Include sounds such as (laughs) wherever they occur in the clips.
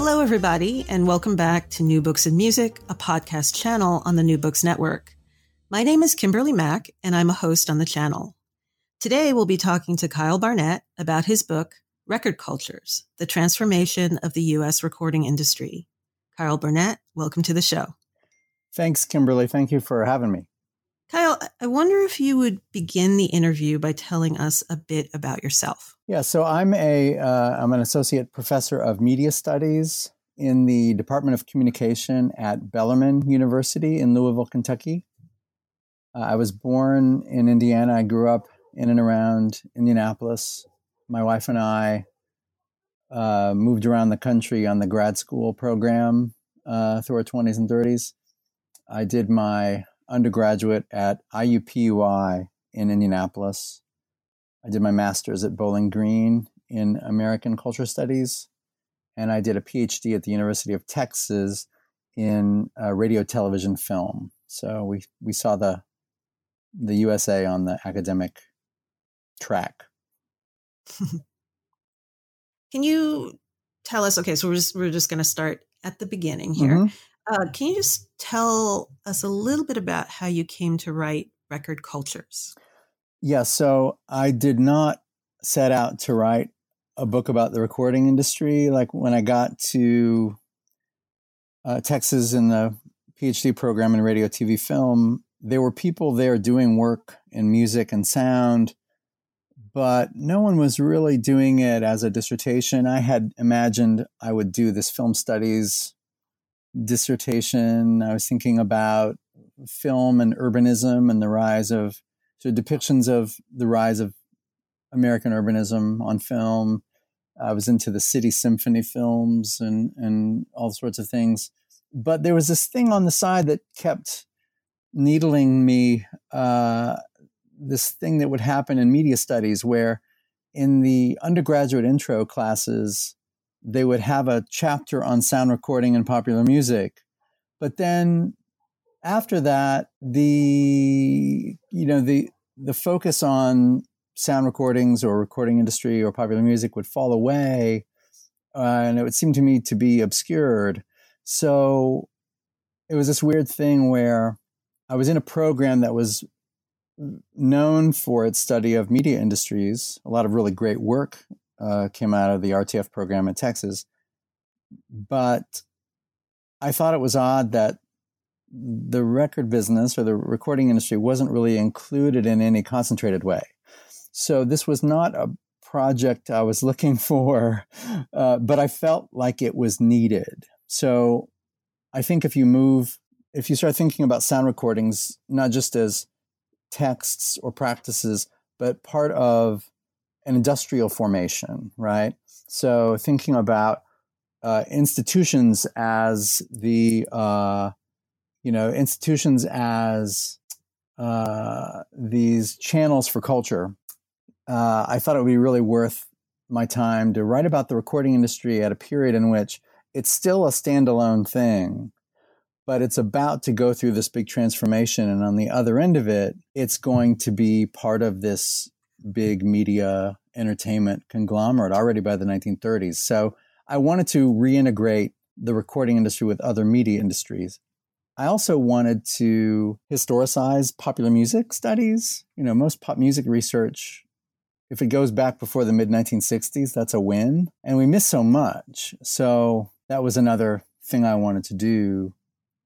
Hello, everybody, and welcome back to New Books and Music, a podcast channel on the New Books Network. My name is Kimberly Mack, and I'm a host on the channel. Today, we'll be talking to Kyle Barnett about his book, Record Cultures The Transformation of the U.S. Recording Industry. Kyle Barnett, welcome to the show. Thanks, Kimberly. Thank you for having me. Kyle, I wonder if you would begin the interview by telling us a bit about yourself. Yeah, so I'm a am uh, an associate professor of media studies in the Department of Communication at Bellarmine University in Louisville, Kentucky. Uh, I was born in Indiana. I grew up in and around Indianapolis. My wife and I uh, moved around the country on the grad school program uh, through our 20s and 30s. I did my undergraduate at IUPUI in Indianapolis. I did my master's at Bowling Green in American Culture Studies, and I did a PhD at the University of Texas in uh, radio, television, film. So we we saw the the USA on the academic track. (laughs) Can you tell us? Okay, so we're just we're just going to start at the beginning here. Mm-hmm. Uh, can you just tell us a little bit about how you came to write Record Cultures? Yeah, so I did not set out to write a book about the recording industry. Like when I got to uh, Texas in the PhD program in radio, TV, film, there were people there doing work in music and sound, but no one was really doing it as a dissertation. I had imagined I would do this film studies dissertation. I was thinking about film and urbanism and the rise of so depictions of the rise of American urbanism on film. I was into the city symphony films and and all sorts of things. But there was this thing on the side that kept needling me. Uh, this thing that would happen in media studies, where in the undergraduate intro classes, they would have a chapter on sound recording and popular music. But then after that, the you know the the focus on sound recordings or recording industry or popular music would fall away, uh, and it would seem to me to be obscured. So it was this weird thing where I was in a program that was known for its study of media industries, a lot of really great work uh, came out of the RTF program in Texas. But I thought it was odd that the record business or the recording industry wasn't really included in any concentrated way. So this was not a project I was (laughs) looking for, uh, but I felt like it was needed. So I think if you move, if you start thinking about sound recordings, not just as texts or practices, but part of an industrial formation, right? So thinking about uh, institutions as the uh, you know institutions as uh, these channels for culture. Uh, I thought it would be really worth my time to write about the recording industry at a period in which it's still a standalone thing, but it's about to go through this big transformation. And on the other end of it, it's going to be part of this big media entertainment conglomerate already by the 1930s. So I wanted to reintegrate the recording industry with other media industries. I also wanted to historicize popular music studies. You know, most pop music research, if it goes back before the mid 1960s, that's a win. And we miss so much. So that was another thing I wanted to do.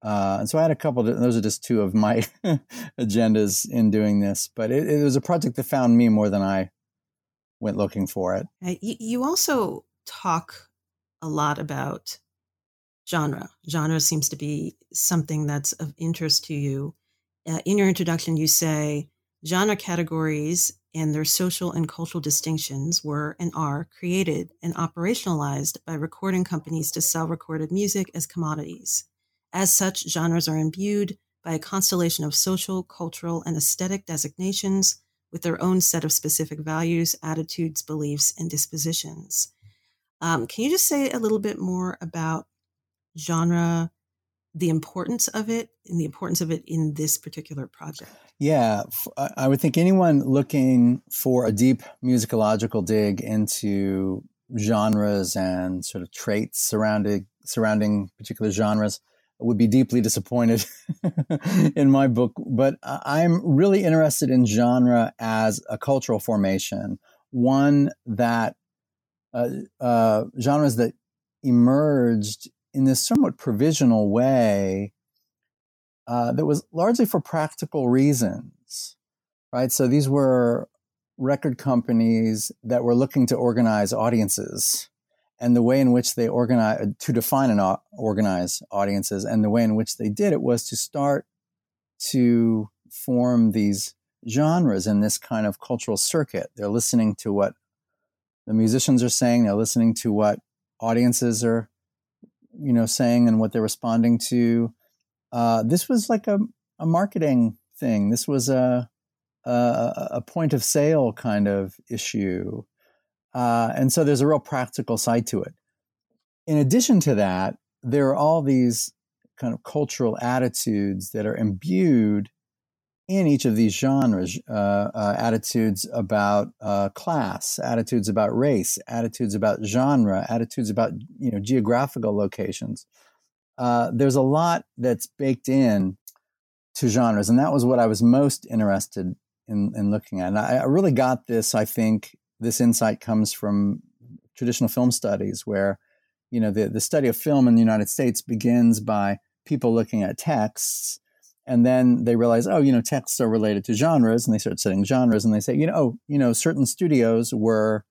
Uh, and so I had a couple, of, those are just two of my (laughs) agendas in doing this. But it, it, was a project that found me more than I went looking for it. Uh, you also talk a lot about genre. Genre seems to be something that's of interest to you. Uh, in your introduction, you say genre categories and their social and cultural distinctions were and are created and operationalized by recording companies to sell recorded music as commodities. As such, genres are imbued by a constellation of social, cultural, and aesthetic designations with their own set of specific values, attitudes, beliefs, and dispositions. Um, can you just say a little bit more about genre, the importance of it, and the importance of it in this particular project? Yeah, I would think anyone looking for a deep musicological dig into genres and sort of traits surrounding surrounding particular genres would be deeply disappointed (laughs) in my book. But I'm really interested in genre as a cultural formation, one that uh, uh, genres that emerged in this somewhat provisional way uh, that was largely for practical reasons, right? So these were record companies that were looking to organize audiences and the way in which they organize to define and organize audiences and the way in which they did it was to start to form these genres in this kind of cultural circuit they're listening to what the musicians are saying they're listening to what audiences are you know saying and what they're responding to. Uh, this was like a, a marketing thing. This was a, a, a point of sale kind of issue, uh, and so there's a real practical side to it. In addition to that, there are all these kind of cultural attitudes that are imbued in each of these genres uh, uh, attitudes about uh, class, attitudes about race, attitudes about genre, attitudes about you know geographical locations. Uh, there's a lot that's baked in to genres, and that was what I was most interested in, in looking at. And I, I really got this. I think this insight comes from traditional film studies, where you know the, the study of film in the United States begins by people looking at texts and then they realize, oh, you know, texts are related to genres, and they start studying genres, and they say, you know, oh, you know, certain studios were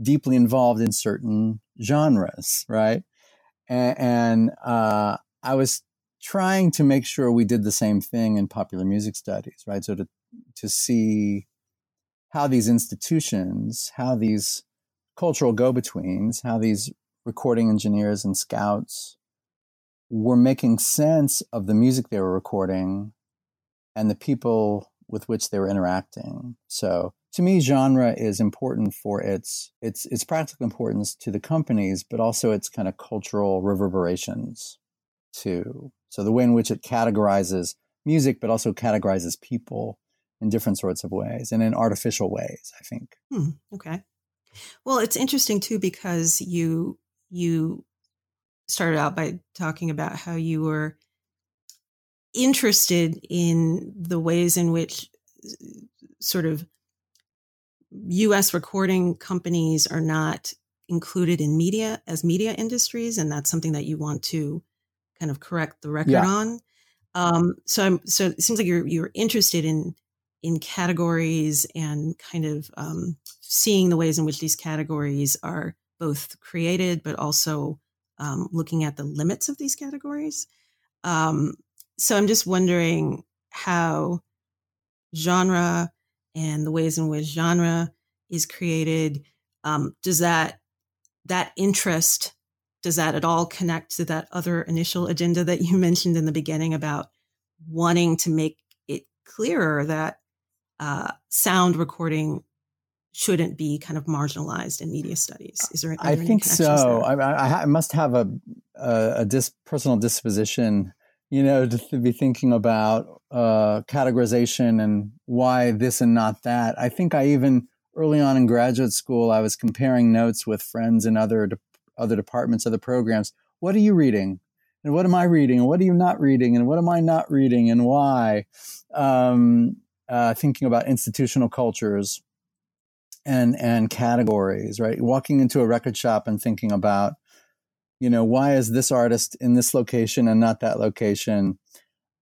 deeply involved in certain genres, right? And, and uh, I was trying to make sure we did the same thing in popular music studies, right? So to to see how these institutions, how these cultural go-betweens, how these recording engineers and scouts were making sense of the music they were recording and the people with which they were interacting. So to me, genre is important for its its its practical importance to the companies, but also its kind of cultural reverberations too. So the way in which it categorizes music, but also categorizes people in different sorts of ways and in artificial ways, I think. Hmm, okay. Well, it's interesting too because you you started out by talking about how you were interested in the ways in which sort of US recording companies are not included in media as media industries and that's something that you want to kind of correct the record yeah. on um, so I'm, so it seems like you're you're interested in in categories and kind of um, seeing the ways in which these categories are both created but also um, looking at the limits of these categories. Um, so I'm just wondering how genre and the ways in which genre is created um, does that that interest does that at all connect to that other initial agenda that you (laughs) mentioned in the beginning about wanting to make it clearer that uh, sound recording shouldn't be kind of marginalized in media studies? Is there? I think so. I, I, I, must have a a, a dis, personal disposition you know, to, to be thinking about uh, categorization and why this and not that. I think I even early on in graduate school, I was comparing notes with friends in other de- other departments, other programs. What are you reading? And what am I reading? And what are you not reading? And what am I not reading? And why? Um, uh, thinking about institutional cultures and and categories, right? Walking into a record shop and thinking about, you know, why is this artist in this location and not that location?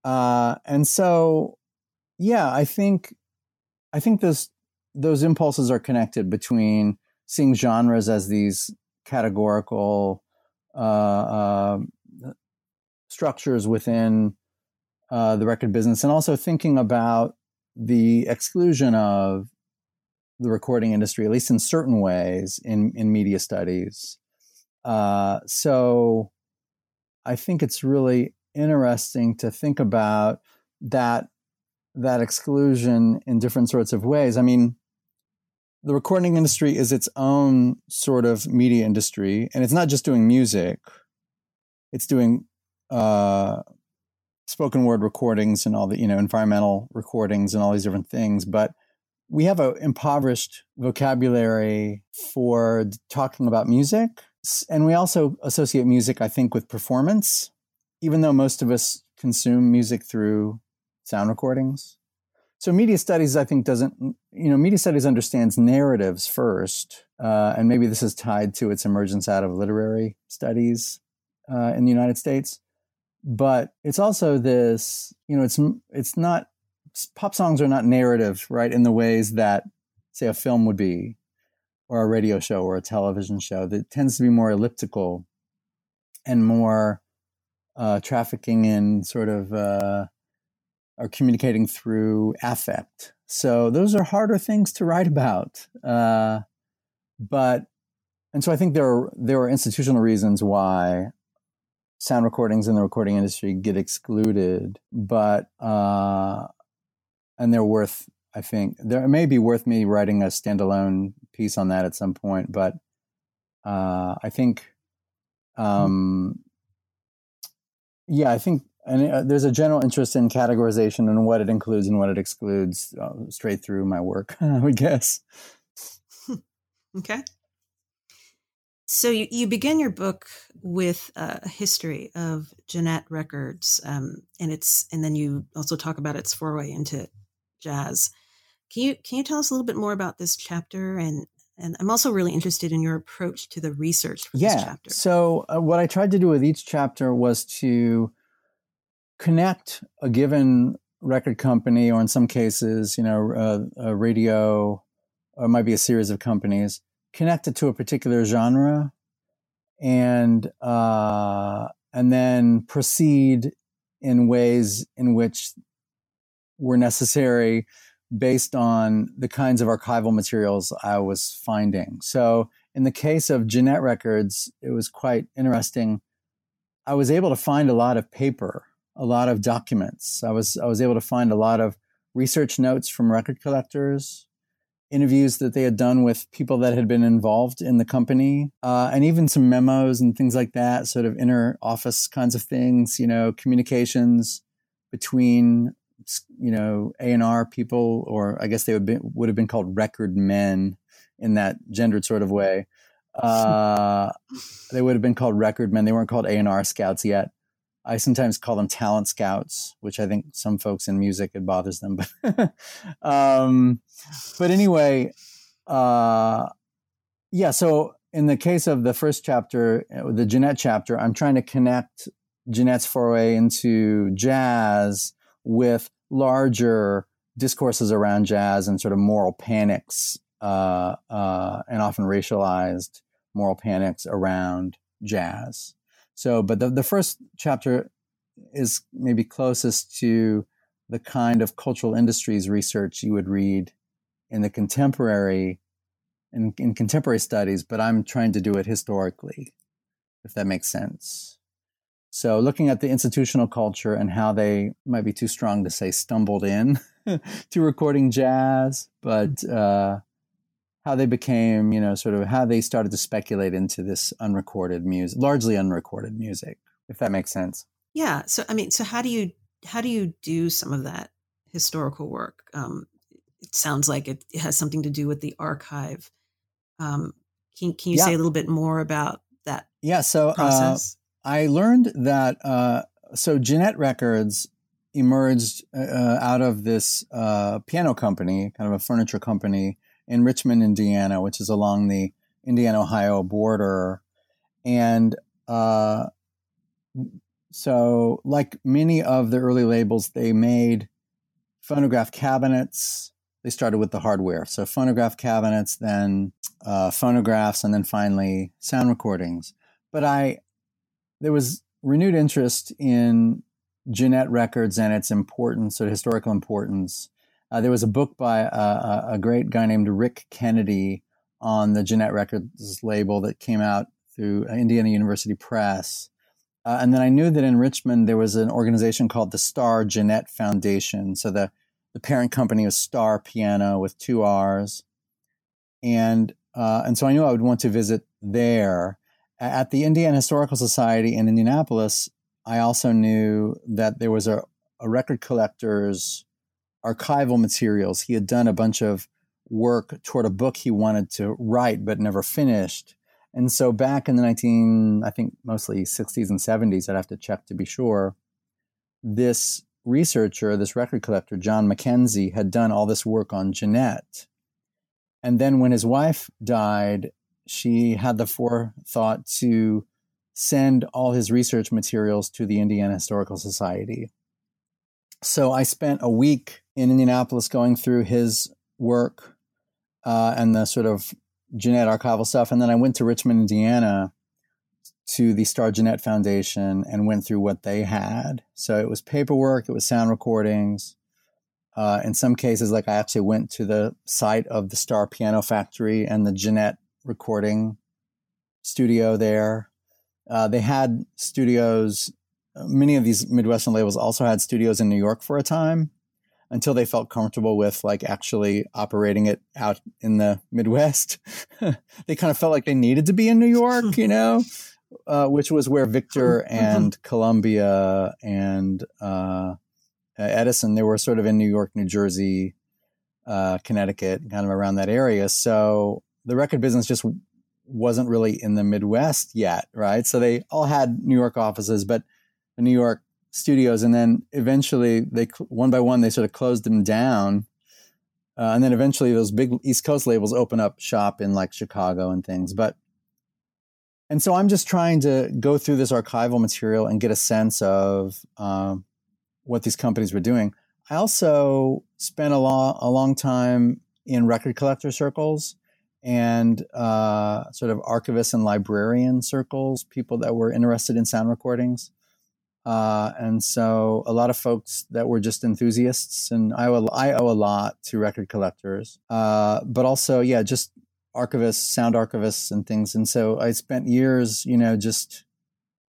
Uh, and so, yeah, I think I think those those impulses are connected between seeing genres as these categorical uh, uh, structures within uh, the record business, and also thinking about the exclusion of the recording industry, at least in certain ways, in in media studies. Uh, so, I think it's really interesting to think about that that exclusion in different sorts of ways. I mean, the recording industry is its own sort of media industry, and it's not just doing music; it's doing uh, spoken word recordings and all the you know environmental recordings and all these different things. But we have an impoverished vocabulary for talking about music, and we also associate music, I think, with performance, even though most of us consume music through sound recordings. So media studies, I think, doesn't you know media studies understands narratives first, uh, and maybe this is tied to its emergence out of literary studies uh, in the United States. But it's also this, you know, it's it's not pop songs are not narrative, right, in the ways that say a film would be, or a radio show or a television show. That tends to be more elliptical and more uh, trafficking in sort of uh, are communicating through affect. So those are harder things to write about. Uh, but and so I think there are there are institutional reasons why sound recordings in the recording industry get excluded, but uh, and they're worth. I think there may be worth me writing a standalone piece on that at some point, but uh, I think, hmm. um, yeah, I think and uh, there's a general interest in categorization and what it includes and what it excludes uh, straight through my work, (laughs) I would guess. okay. So you, you begin your book with a history of Gennett Records, um, and it's and then you also talk about its foray into jazz. Can you can you tell us a little bit more about this chapter and and I'm also really interested in your approach to the research for yeah. this chapter. So uh, what I tried to do with each chapter was to connect a given record company, or in some cases, you know, a, a radio, or it might be a series of companies, connect it to a particular genre, and uh, and then proceed in ways in which were necessary based on the kinds of archival materials I was finding. So, in the case of Gennett Records, it was quite interesting. I was able to find a lot of paper a lot of documents. I was I was able to find a lot of research notes from record collectors, interviews that they had done with people that had been involved in the company, uh, and even some memos and things like that, sort of inner office kinds of things. You know, communications between you know A and R people, or I guess they would be, would have been called record men in that gendered sort of way. (laughs) Uh, they would have been called record men. They weren't called A and R scouts yet. I sometimes call them talent scouts, which I think some folks in music it bothers them. (laughs) But um, but anyway, uh, yeah. So in the case of the first chapter, uh, the Gennett chapter, I'm trying to connect Gennett's foray into jazz with larger discourses around jazz and sort of moral panics, uh, uh, and often racialized moral panics around jazz. So, but the, the first chapter is maybe closest to the kind of cultural industries research you would read in the contemporary in, in contemporary studies, but I'm trying to do it historically, if that makes sense. So, looking at the institutional culture and how they might be too strong to say stumbled in (laughs) to recording jazz, but uh, how they became, you know, sort of how they started to speculate into this unrecorded music, largely unrecorded music, if that makes sense. Yeah. So I mean, so how do you how do you do some of that historical work? Um, it sounds like it, it has something to do with the archive. Um, can can you Yeah. say a little bit more about that Yeah. So uh, process? I learned that uh, so Gennett Records emerged uh, out of this uh, piano company, kind of a furniture company in Richmond, Indiana, which is along the Indiana Ohio border. And uh, so, like many of the early labels, they made phonograph cabinets. They started with the hardware. So, phonograph cabinets, then uh, phonographs, and then finally sound recordings. But I, there was renewed interest in Gennett Records and its importance or historical importance. Uh, there was a book by a, a, a great guy named Rick Kennedy on the Gennett Records label that came out through Indiana University Press. Uh, and then I knew that in Richmond there was an organization called the Starr Gennett Foundation. So the, the parent company was Starr Piano with two R's. And, uh, and so I knew I would want to visit there. At the Indiana Historical Society in Indianapolis, I also knew that there was a, a record collector's archival materials. He had done a bunch of work toward a book he wanted to write but never finished. And so back in the 19, I think mostly 60s and 70s, I'd have to check to be sure, this researcher, this record collector, John Mackenzie, had done all this work on Gennett. And then when his wife died, she had the forethought to send all his research materials to the Indiana Historical Society. So I spent a week in Indianapolis going through his work uh, and the sort of Gennett archival stuff. And then I went to Richmond, Indiana to the Starr Gennett Foundation and went through what they had. So it was paperwork, it was sound recordings. Uh, in some cases, like I actually went to the site of the Starr Piano Factory and the Gennett recording studio there. Uh, they had studios, many of these Midwestern labels also had studios in New York for a time until they felt comfortable with like actually operating it out in the Midwest. (laughs) they kind of felt like they needed to be in New York, (laughs) you know, uh, which was where Victor (laughs) and Columbia and uh, Edison, they were sort of in New York, New Jersey, uh, Connecticut, kind of around that area. So the record business just wasn't really in the Midwest yet, right? So they all had New York offices, but the New York studios, and then eventually they one by one they sort of closed them down, uh, and then eventually those big East Coast labels open up shop in like Chicago and things. But and so I'm just trying to go through this archival material and get a sense of um, what these companies were doing. I also spent a, long a long time in record collector circles and uh, sort of archivists and librarian circles, people that were interested in sound recordings. Uh, and so a lot of folks that were just enthusiasts, and I owe, I owe a lot to record collectors, uh, but also, yeah, just archivists, sound archivists, and things. And so I spent years, you know, just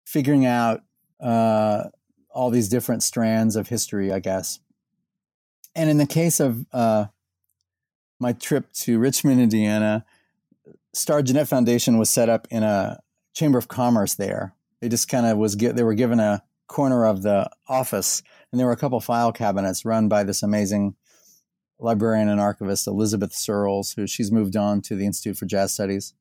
figuring out uh, all these different strands of history, I guess. And in the case of uh, my trip to Richmond, Indiana, Starr Gennett Foundation was set up in a chamber of commerce there. They just kind of was get, they were given a corner of the office, and there were a couple file cabinets run by this amazing librarian and archivist Elizabeth Surles, who she's moved on to the Institute for Jazz Studies.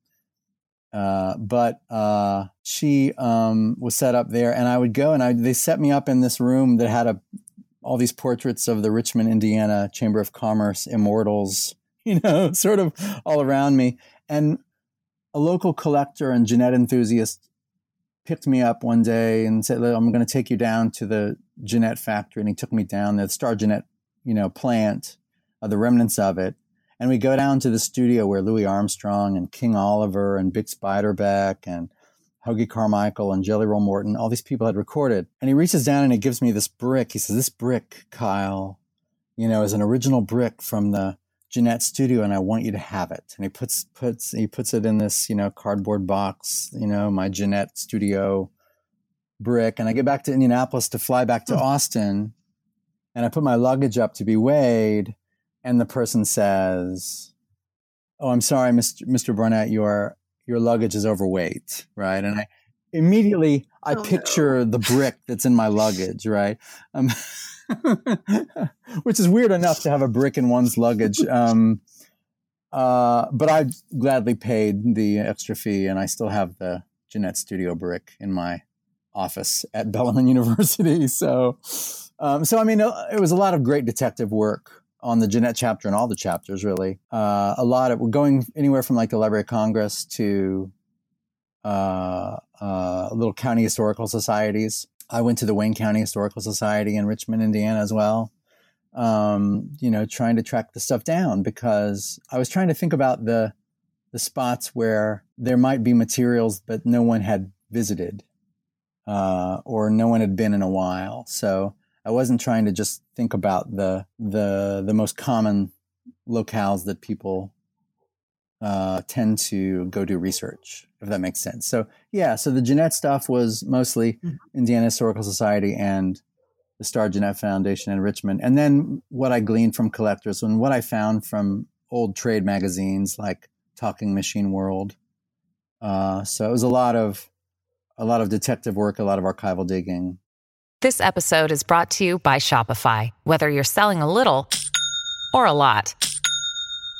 Uh, but uh, she um, was set up there, and I would go and I, they set me up in this room that had a all these portraits of the Richmond, Indiana Chamber of Commerce immortals, (laughs) you know, sort of all around me. And a local collector and Gennett enthusiast picked me up one day and said, "I'm going to take you down to the Gennett factory." And he took me down the Starr Gennett, you know, plant, uh, the remnants of it. And we go down to the studio where Louis Armstrong and King Oliver and Bix Beiderbecke and Hoagy Carmichael and Jelly Roll Morton, all these people had recorded. And he reaches down and he gives me this brick. He says, This brick, Kyle, you know, is an original brick from the Gennett studio and I want you to have it. And he puts puts he puts it in this, you know, cardboard box, you know, my Gennett studio brick. And I get back to Indianapolis to fly back to Austin. And I put my luggage up to be weighed. And the person says, Oh, I'm sorry, Mr. Mr. Barnett, your your luggage is overweight, right? And I immediately I Oh, picture the brick that's in my luggage, right? Um, (laughs) (laughs) which is weird enough to have a brick in one's luggage. Um, uh, but I gladly paid the extra fee, and I still have the Gennett Studio brick in my office at Bellarmine (laughs) University. So, um, so I mean, uh, it was a lot of great detective work on the Gennett chapter and all the chapters, really. Uh, a lot of going anywhere from like the Library of Congress to uh, uh, little county historical societies. I went to the Wayne County Historical Society in Richmond, Indiana, as well. Um, you know, trying to track the stuff down because I was trying to think about the the spots where there might be materials but no one had visited uh, or no one had been in a while. So I wasn't trying to just think about the the the most common locales that people uh, tend to go do research, if that makes sense. So yeah, so the Gennett stuff was mostly Mhm. Indiana Historical Society and the Starr Gennett Foundation in Richmond, and then what I gleaned from collectors and what I found from old trade magazines like Talking Machine World. Uh, so it was a lot of a lot of detective work, a lot of archival digging. This episode is brought to you by Shopify. Whether you're selling a little or a lot,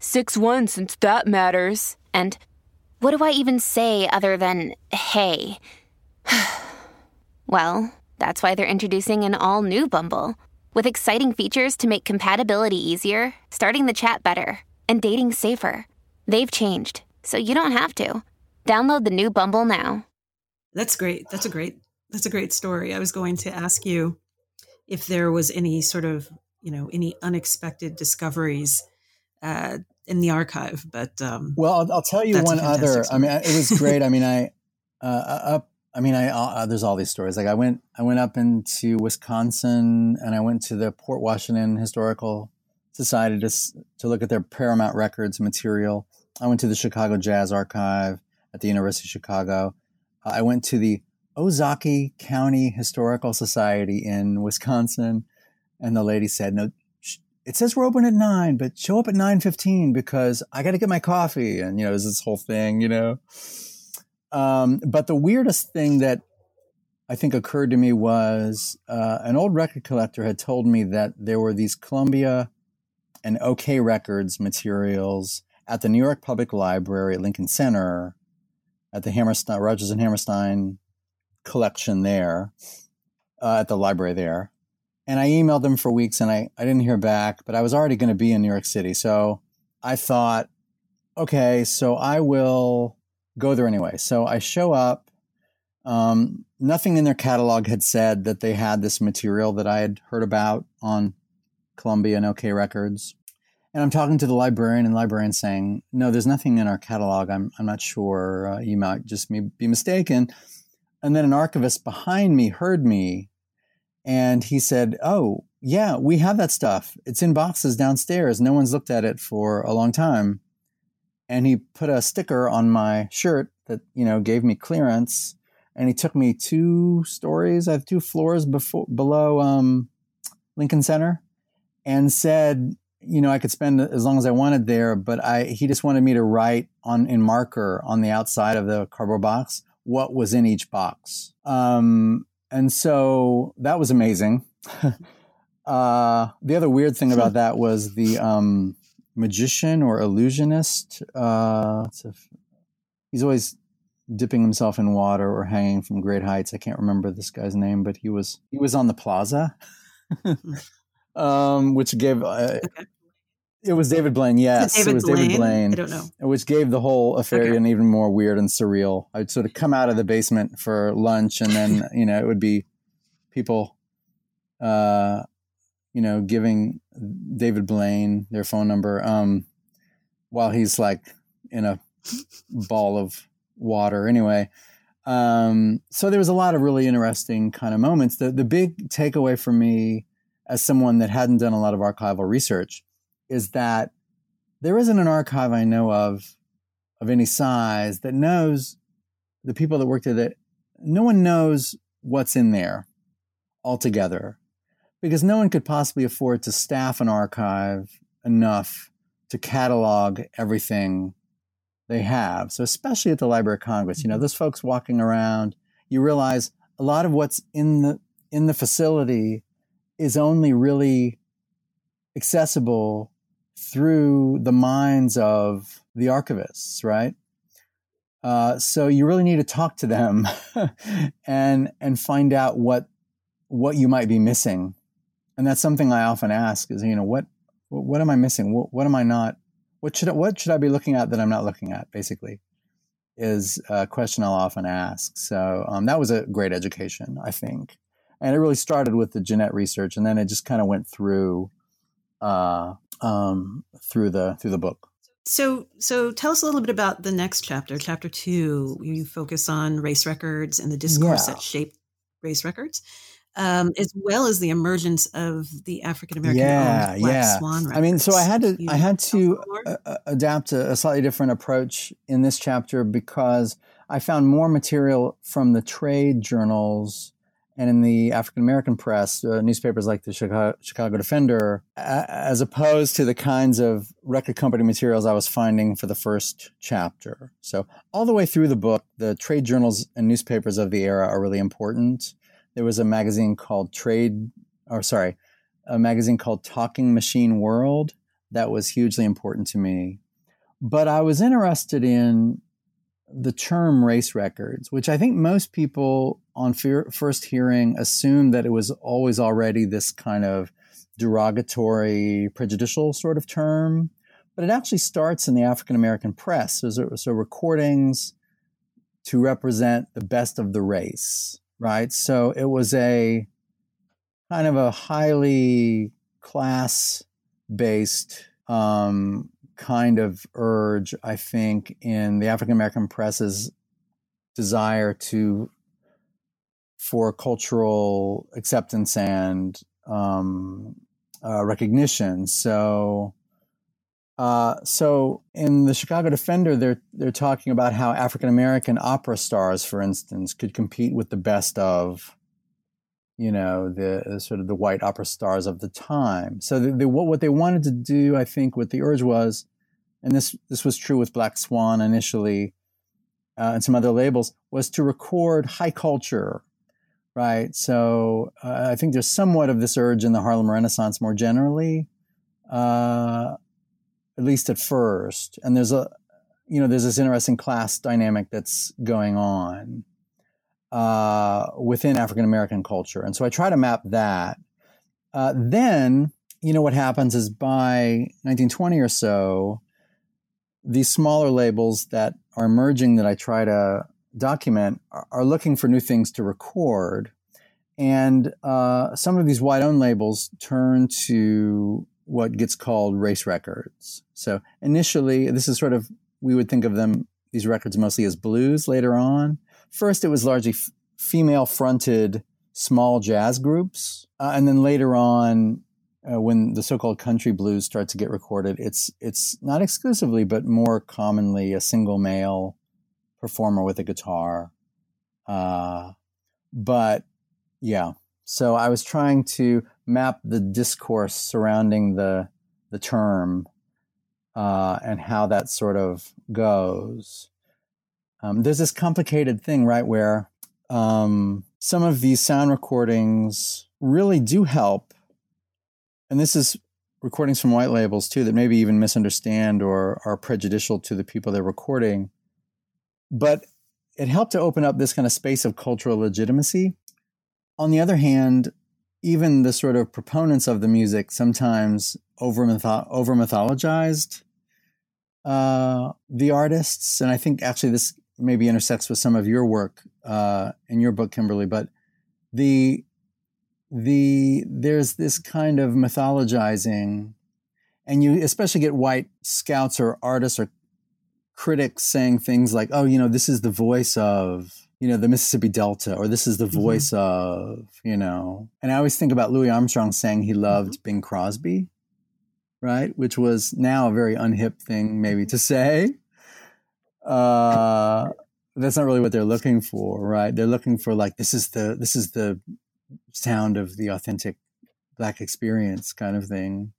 6 1 since that matters. And what do I even say other than hey? (sighs) well, that's why they're introducing an all new Bumble with exciting features to make compatibility easier, starting the chat better, and dating safer. They've changed, so you don't have to. Download the new Bumble now. That's great. That's a great. That's a great story. I was going to ask you if there was any sort of, you know, any unexpected discoveries uh, in the archive, but um, Well, I'll, I'll tell you one other. I mean, it was great. I mean, I (laughs) uh, up. I mean, I uh, there's all these stories. Like I went, I went up into Wisconsin, and I went to the Port Washington Historical Society to to look at their Paramount Records material. I went to the Chicago Jazz Archive at the University of Chicago. Uh, I went to the Ozaukee County Historical Society in Wisconsin, and the lady said, "No, it says we're open at nine, but show up at nine fifteen because I got to get my coffee." And you know, there's this whole thing, you know. Um, but the weirdest thing that I think occurred to me was uh, an old record collector had told me that there were these Columbia and OKeh Records materials at the New York Public Library at Lincoln Center, at the Hammerstein Rodgers and Hammerstein collection there, uh, at the library there. And I emailed them for weeks and I, I didn't hear back, but I was already going to be in New York City. So I thought, okay, so I will go there anyway. So I show up. Um, nothing in their catalog had said that they had this material that I had heard about on Columbia and OKeh Records. And I'm talking to the librarian, and the librarian saying, "No, there's nothing in our catalog. I'm I'm not sure. Uh, you might just be mistaken." And then an archivist behind me heard me, and he said, "Oh, yeah, we have that stuff. It's in boxes downstairs. No one's looked at it for a long time." And he put a sticker on my shirt that you know gave me clearance, and he took me two stories, I have two floors before below um, Lincoln Center, and said, you know, I could spend as long as I wanted there, but I he just wanted me to write on in marker on the outside of the cardboard box what was in each box. Um, and so that was amazing. (laughs) uh, the other weird thing about that was the um, magician or illusionist. Uh, a- he's always dipping himself in water or hanging from great heights. I can't remember this guy's name, but he was he was on the plaza, (laughs) um, which gave uh, Okay. It was David Blaine. Yes, David it was David Blaine? Blaine I don't know. which gave the whole affair Okay. an even more weird and surreal. I'd sort of come out of the basement for lunch, and then (laughs) you know it would be people, uh, you know, giving David Blaine their phone number um, while he's like in a ball of water. Anyway, Um, so there was a lot of really interesting kind of moments. The the big takeaway for me, as someone that hadn't done a lot of archival research, is that there isn't an archive I know of of any size that knows the people that worked at it. No one knows what's in there altogether because no one could possibly afford to staff an archive enough to catalog everything they have. So, especially at the Library of Congress, you know, mm-hmm. those folks walking around, you realize a lot of what's in the in the facility is only really accessible through the minds of the archivists, right? Uh, so you really need to talk to them (laughs) and and find out what what you might be missing, and that's something I often ask: is you know what what am I missing? What, what am I not? What should I, what should I be looking at that I'm not looking at? Basically, is a question I'll often ask. So um, that was a great education, I think, and it really started with the Gennett research, and then it just kind of went through uh, um, through the through the book. So, so tell us a little bit about the next chapter, chapter two. You focus on race records and the discourse yeah. that shaped race records, um, as well as the emergence of the African American yeah, Black yeah. Swan. Records. I mean, so I had to, I had to uh, adapt a, a slightly different approach in this chapter because I found more material from the trade journals and in the African American press, uh, newspapers like the Chicago, Chicago Defender, as opposed to the kinds of record company materials I was finding for the first chapter. So, all the way through the book, the trade journals and newspapers of the era are really important. There was a magazine called Trade, or sorry, a magazine called Talking Machine World that was hugely important to me. But I was interested in the term race records, which I think most people on first hearing assume that it was always already this kind of derogatory, prejudicial sort of term. But it actually starts in the African American press. So, so recordings to represent the best of the race, right? So it was a kind of a highly class based um, kind of urge, I think, in the African American press's desire to for cultural acceptance and um, uh, recognition. So, uh, so in the Chicago Defender, they're they're talking about how African American opera stars, for instance, could compete with the best of, you know, the sort of the white opera stars of the time. So, the, the, what what they wanted to do, I think, what the urge was and this this was true with Black Swan initially, uh, and some other labels, was to record high culture, right? So uh, I think there's somewhat of this urge in the Harlem Renaissance more generally, uh, at least at first. And there's a, you know, there's this interesting class dynamic that's going on uh, within African American culture, and so I try to map that. Uh, then, you know, what happens is by 1920 or so these smaller labels that are emerging that I try to document are, looking for new things to record. And uh, some of these white owned labels turn to what gets called race records. So initially, this is sort of, we would think of them, these records mostly as blues later on. First, it was largely f- female fronted small jazz groups. Uh, and then later on, uh, when the so-called country blues start to get recorded, it's it's not exclusively, but more commonly a single male performer with a guitar. Uh, but yeah, so I was trying to map the discourse surrounding the the term uh, and how that sort of goes. Um, there's this complicated thing, right, where um, some of these sound recordings really do help and this is recordings from white labels too that maybe even misunderstand or are prejudicial to the people they're recording. But it helped to open up this kind of space of cultural legitimacy. On the other hand, even the sort of proponents of the music sometimes over mythologized uh, the artists, and I think actually this maybe intersects with some of your work uh, in your book, Kimberly. But the the there's this kind of mythologizing and you especially get white scouts or artists or critics saying things like oh you know this is the voice of you know, the Mississippi Delta, or this is the Mm-hmm. voice of, you know. And I always think about Louis Armstrong saying he loved Mm-hmm. Bing Crosby, right? Which was now a very unhip thing, maybe to say. Uh, that's not really what they're looking for, right? They're looking for like this is the this is the sound of the authentic black experience kind of thing.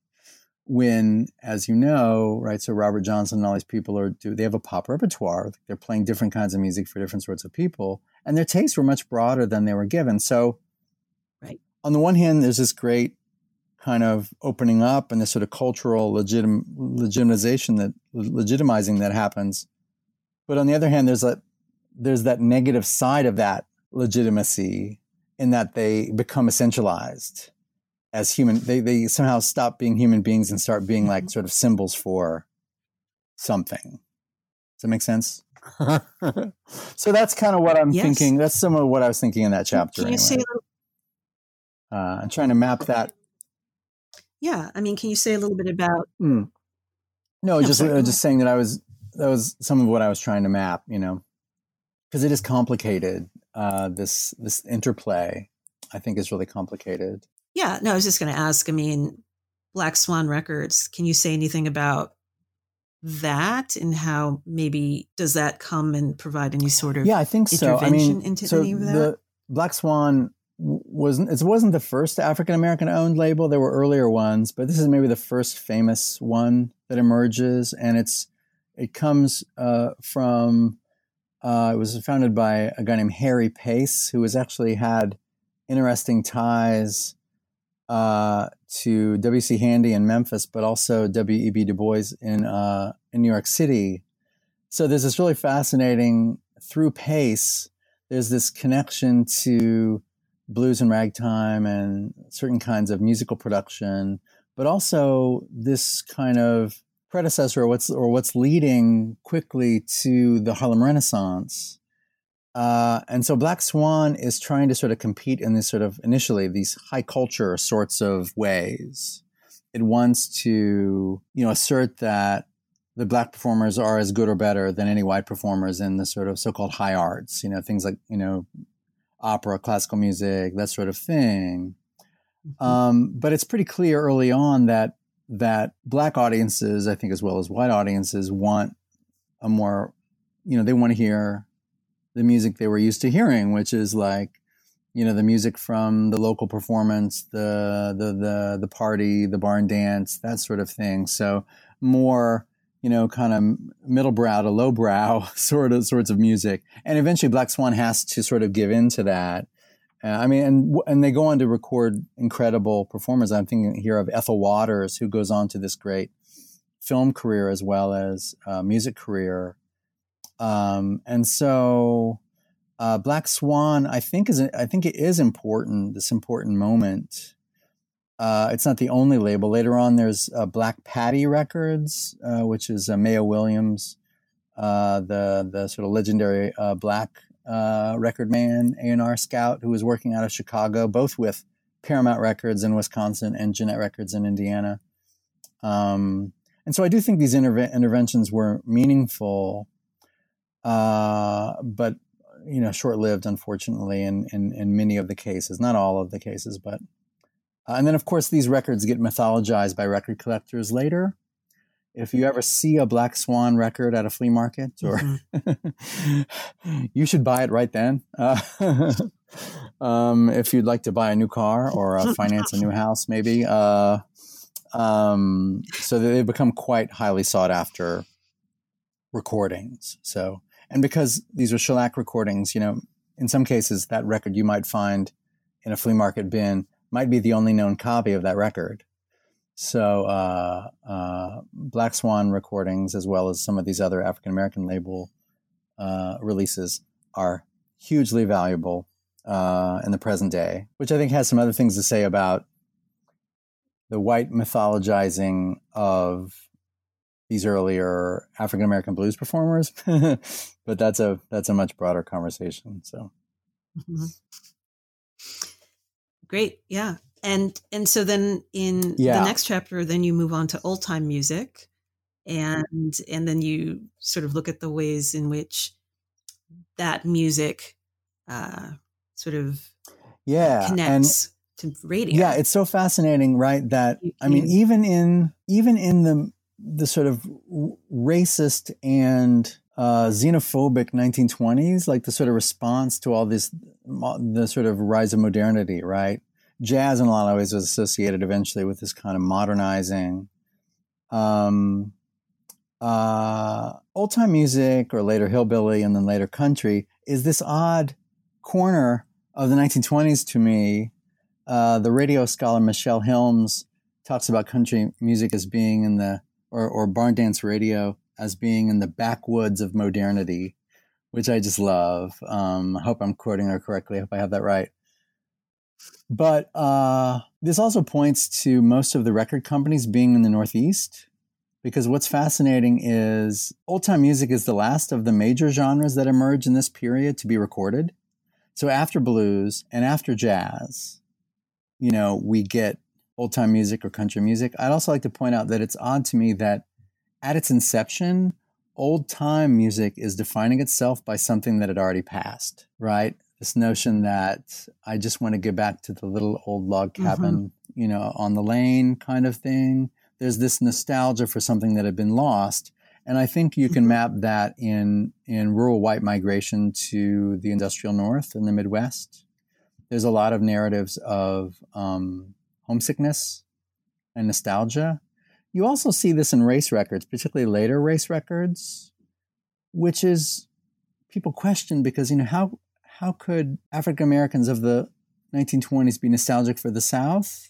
When, as you know, right, so Robert Johnson and all these people are do they have a pop repertoire. They're playing different kinds of music for different sorts of people, and their tastes were much broader than they were given. So, Right. on the one hand, there's this great kind of opening up and this sort of cultural legitim- legitimization that legitimizing that happens. But on the other hand, there's that there's that negative side of that legitimacy in that they become essentialized as human. They they somehow stop being human beings and start being like sort of symbols for something. Does that make sense? (laughs) so that's kind of what I'm Yes. thinking. That's some of what I was thinking in that chapter. Can you anyway. say a little, uh, I'm trying to map that. yeah, I mean, can you say a little bit about Mm. No, just sorry, uh, just saying that I was that was some of what I was trying to map. You know, because it is complicated. Uh, this this interplay, I think, is really complicated. Yeah, no, I was just going to ask. I mean, Black Swan Records, can you say anything about that and how maybe does that come and provide any sort of Yeah, I think so. I intervention mean, into so any of that? the Black Swan wasn't it wasn't the first African American owned label. There were earlier ones, but this is maybe the first famous one that emerges, and it's it comes uh, from uh, it was founded by a guy named Harry Pace, who has actually had interesting ties uh, to W.C. Handy in Memphis, but also W.E.B. Du Bois in uh, in New York City. So there's this really fascinating through Pace. There's this connection to blues and ragtime and certain kinds of musical production, but also this kind of predecessor or what's or what's leading quickly to the Harlem Renaissance. Uh, and so Black Swan is trying to sort of compete in this sort of initially these high culture sorts of ways. It wants to, you know, assert that the black performers are as good or better than any white performers in the sort of so-called high arts, you know, things like, you know, opera, classical music, that sort of thing. Mm-hmm. Um, but it's pretty clear early on that that black audiences, I think, as well as white audiences, want a more, you know, they want to hear the music they were used to hearing, which is like, you know, the music from the local performance, the the the the party, the barn dance, that sort of thing. So more, you know, kind of middle brow to low brow (laughs) sort of sorts of music, and eventually Black Swan has to sort of give in to that. Uh, I mean, and and they go on to record incredible performers. I'm thinking here of Ethel Waters, who goes on to this great film career as well as uh, music career. Um, and so, uh, Black Swan, I think is I think it is important. This important moment. Uh, it's not the only label. Later on, there's uh, Black Patti Records, uh, which is Mayo Williams, the the sort of legendary black uh, record man, A&R scout, who was working out of Chicago, both with Paramount Records in Wisconsin and Gennett Records in Indiana. Um, and so I do think these interve- interventions were meaningful, uh, but you know, short-lived, unfortunately, in, in in many of the cases. Not all of the cases, but uh, and then of course these records get mythologized by record collectors later. If you ever see a Black Swan record at a flea market, or Mm-hmm. (laughs) you should buy it right then. Uh, (laughs) um, if you'd like to buy a new car or uh, finance a new house, maybe. Uh, um, so they become quite highly sought after recordings. So, and because these are shellac recordings, you know, in some cases, that record you might find in a flea market bin might be the only known copy of that record. So, uh, uh, Black Swan recordings, as well as some of these other African American label uh, releases, are hugely valuable uh, in the present day, which I think has some other things to say about the white mythologizing of these earlier African American blues performers. (laughs) but that's a that's a much broader conversation. So Mhm. Great, yeah, and and so then in Yeah. the next chapter, then you move on to old time music, and and then you sort of look at the ways in which that music uh, sort of yeah connects and, to radio. Yeah, it's so fascinating, right? That I mean, even in even in the the sort of racist and uh, xenophobic 1920s, like the sort of response to all this, the sort of rise of modernity, right? Jazz in a lot of ways was associated eventually with this kind of modernizing. Um, uh, old time music or later hillbilly and then later country is this odd corner of the 1920s to me. Uh, the radio scholar Michele Hilmes talks about country music as being in the, or, or barn dance radio as being in the backwoods of modernity, which I just love. Um, I hope I'm quoting her correctly. I hope I have that right. But uh, this also points to most of the record companies being in the Northeast because what's fascinating is old time music is the last of the major genres that emerge in this period to be recorded. So after blues and after jazz, you know, we get old time music or country music. I'd also like to point out that it's odd to me that at its inception, old time music is defining itself by something that had already passed, right? This notion that I just want to get back to the little old log cabin, mm-hmm. you know, on the lane kind of thing there's this nostalgia for something that had been lost. And I think you can mm-hmm. map that in, in rural white migration to the industrial north and the Midwest. There's a lot of narratives of um, homesickness and nostalgia. You also see this in race records, particularly later race records, which is people question because, you know, how, how could African Americans of the 1920s be nostalgic for the South?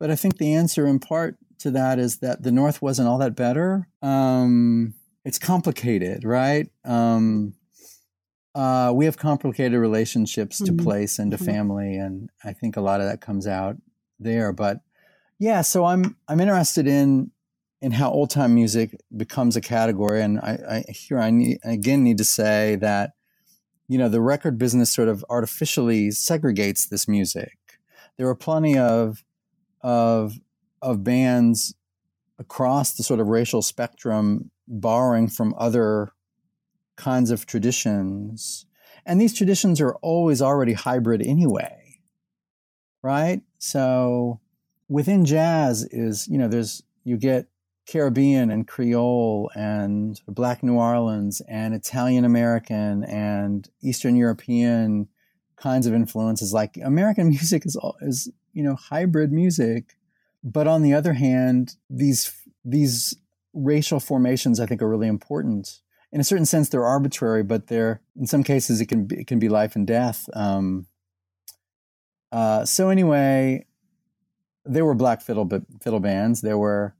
But I think the answer, in part, to that is that the North wasn't all that better. Um, it's complicated, right? Um, uh, we have complicated relationships mm-hmm. to place and to mm-hmm. family, and I think a lot of that comes out there. But yeah, so I'm I'm interested in in how old time music becomes a category, and I, I here I need, again need to say that you know the record business sort of artificially segregates this music. There are plenty of of of bands across the sort of racial spectrum borrowing from other kinds of traditions. And these traditions are always already hybrid anyway, right? So within jazz is, you know, there's, you get Caribbean and Creole and Black New Orleans and Italian American and Eastern European kinds of influences. Like American (laughs) music is, is, you know, hybrid music but on the other hand, these these racial formations I think are really important. In a certain sense, they're arbitrary, but they're in some cases it can be, it can be life and death. Um, uh, so anyway, there were black fiddle fiddle bands. There were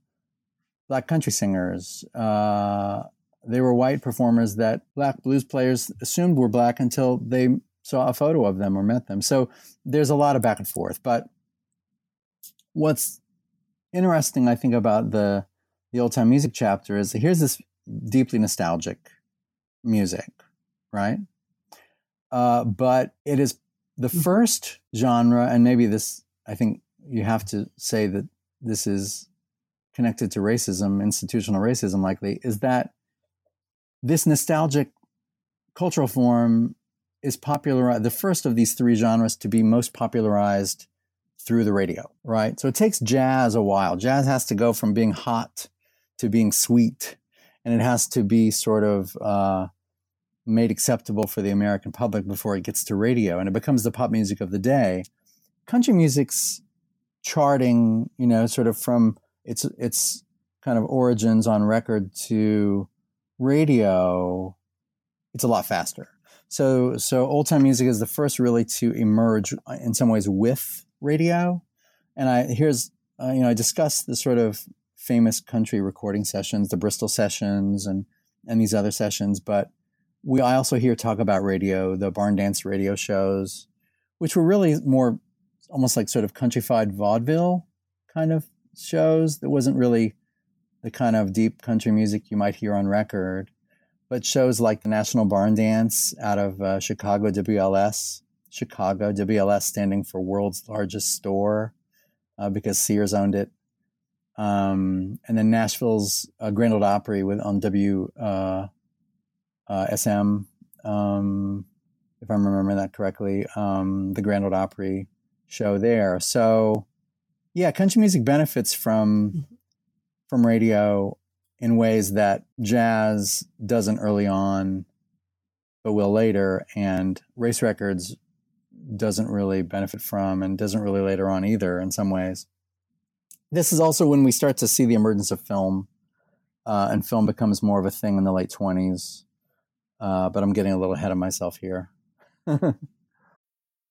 black country singers. Uh, there were white performers that black blues players assumed were black until they saw a photo of them or met them. So there's a lot of back and forth. But what's interesting, I think, about the the old time music chapter is here's this deeply nostalgic music, right? Uh, but it is the mm-hmm. first genre, and maybe this, I think you have to say that this is connected to racism, institutional racism, likely, is that this nostalgic cultural form is popularized, the first of these three genres to be most popularized through the radio, right? So it takes jazz a while. Jazz has to go from being hot to being sweet, and it has to be sort of uh, made acceptable for the American public before it gets to radio, and it becomes the pop music of the day. Country music's charting, you know, sort of from its its kind of origins on record to radio, it's a lot faster. So, so old time music is the first really to emerge uh, in some ways with radio. And I here's uh, you know I discussed the sort of famous country recording sessions, the Bristol sessions, and and these other sessions. But we I also hear talk about radio, the barn dance radio shows, which were really more almost like sort of countrified vaudeville kind of shows. That wasn't really the kind of deep country music you might hear on record, but shows like the National Barn Dance out of uh, Chicago WLS Chicago, WLS standing for World's Largest Store uh, because Sears owned it. Um, and then Nashville's uh, Grand Ole Opry with on W uh, uh SM. Um, if I'm remembering that correctly, um, the Grand Ole Opry show there. So, yeah, country music benefits from mm-hmm. from radio in ways that jazz doesn't early on, but will later, and race records doesn't really benefit from and doesn't really later on either in some ways. This is also when we start to see the emergence of film, uh, and film becomes more of a thing in the late 20s. Uh, but I'm getting a little ahead of myself here. (laughs)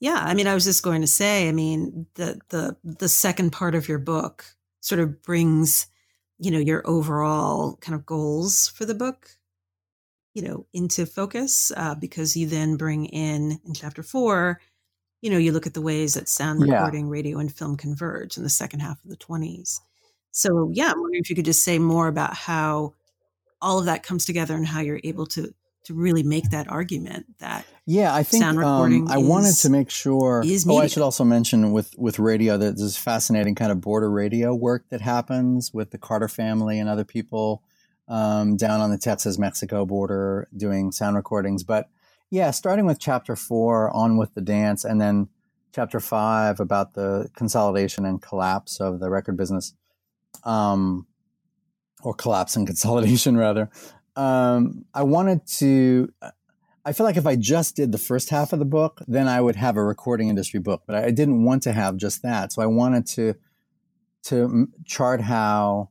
Yeah, I mean, I was just going to say, I mean, the the the second part of your book sort of brings, you know, your overall kind of goals for the book, you know, into focus uh, because you then bring in in chapter four, you know, you look at the ways that sound recording, yeah. radio, and film converge in the second half of the twenties. So, yeah, I'm wondering if you could just say more about how all of that comes together and how you're able to to really make that argument that yeah i think sound recording um, i is, wanted to make sure oh i should also mention with with radio that there's fascinating kind of border radio work that happens with the carter family and other people um, down on the texas mexico border doing sound recordings. But yeah starting with chapter four on with the dance and then chapter five about the consolidation and collapse of the record business um, or collapse and consolidation (laughs) rather um, I wanted to. I feel like if I just did the first half of the book, then I would have a recording industry book. But I didn't want to have just that, so I wanted to to chart how,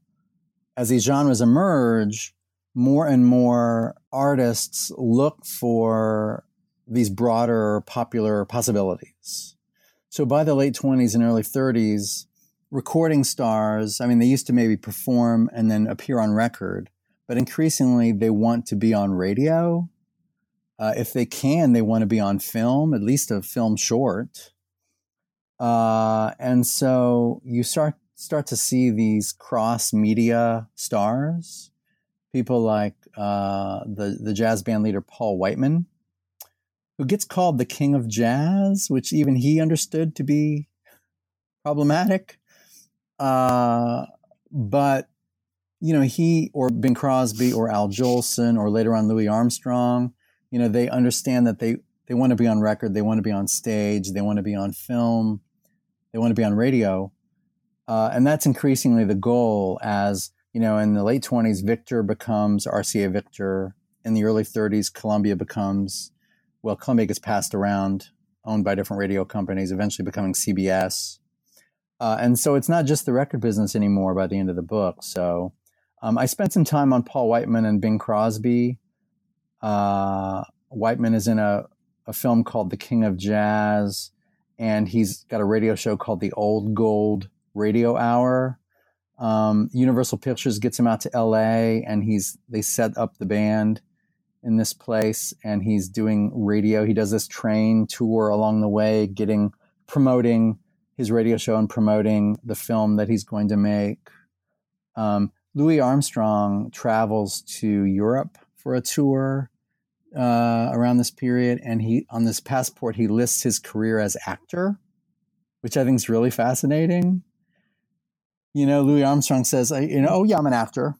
as these genres emerge, more and more artists look for these broader popular possibilities. So by the late 20s and early 30s, recording stars, I mean, they used to maybe perform and then appear on record but increasingly they want to be on radio. Uh, if they can, they want to be on film, at least a film short. Uh, and so you start start to see these cross media stars, people like uh, the the jazz band leader Paul Whiteman, who gets called the king of jazz, which even he understood to be problematic. Uh, but you know, he or Bing Crosby or Al Jolson or later on Louis Armstrong, you know, they understand that they, they want to be on record, they want to be on stage, they want to be on film, they want to be on radio. Uh, and that's increasingly the goal as, you know, in the late 20s, Victor becomes RCA Victor. In the early 30s, Columbia becomes, well, Columbia gets passed around, owned by different radio companies, eventually becoming CBS. Uh, and so it's not just the record business anymore by the end of the book. So um, I spent some time on Paul Whiteman and Bing Crosby. Uh, Whiteman is in a, a film called The King of Jazz, and he's got a radio show called The Old Gold Radio Hour. Um, Universal Pictures gets him out to L.A. and he's they set up the band in this place, and he's doing radio. He does this train tour along the way, getting promoting his radio show and promoting the film that he's going to make. Um, Louis Armstrong travels to Europe for a tour uh, around this period, and he on this passport he lists his career as actor, which I think is really fascinating. You know, Louis Armstrong says, "You know, oh yeah, I'm an actor,"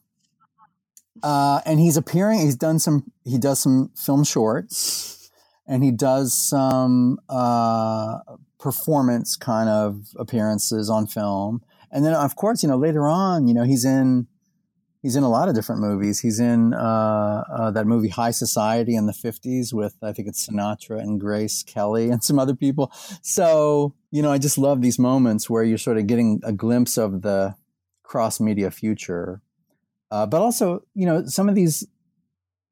uh, and he's appearing. He's done some. He does some film shorts, and he does some uh, performance kind of appearances on film. And then, of course, you know, later on, you know, he's in he's in a lot of different movies. He's in uh, uh, that movie High Society in the 50s with, I think it's Sinatra and Grace Kelly and some other people. So, you know, I just love these moments where you're sort of getting a glimpse of the cross media future. Uh, but also, you know, some of these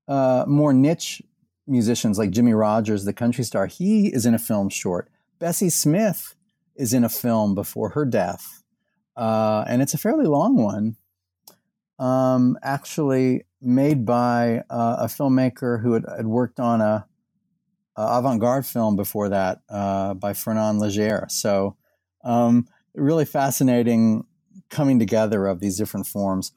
uh, more niche musicians like Jimmie Rodgers, the country star, he is in a film short. Bessie Smith is in a film before her death. Uh, and it's a fairly long one um, actually made by uh, a filmmaker who had, had worked on a, a, avant-garde film before that uh, by Fernand Léger. So um, really fascinating coming together of these different forms.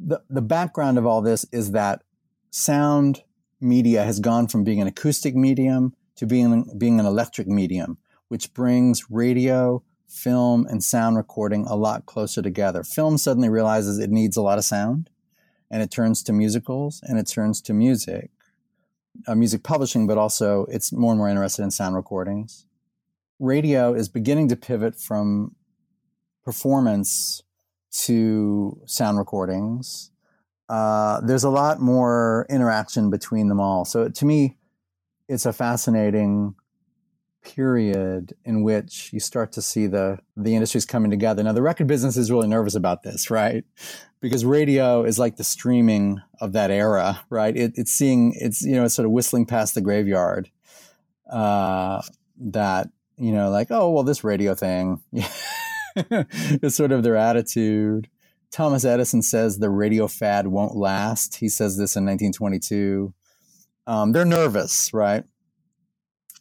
The, the background of all this is that sound media has gone from being an acoustic medium to being, being an electric medium, which brings radio, film and sound recording a lot closer together. Film suddenly realizes it needs a lot of sound and it turns to musicals and it turns to music, uh, music publishing, but also it's more and more interested in sound recordings. Radio is beginning to pivot from performance to sound recordings. Uh, there's a lot more interaction between them all. So to me, it's a fascinating period in which you start to see the the industries coming together. Now the record business is really nervous about this, (laughs) right? Because radio is like the streaming of that era, right? It, it's seeing it's you know it's sort of whistling past the graveyard. Uh, that you know, like oh well, this radio thing. (laughs) is sort of their attitude. Thomas Edison says the radio fad won't last. He says this in 1922. Um, they're nervous, right?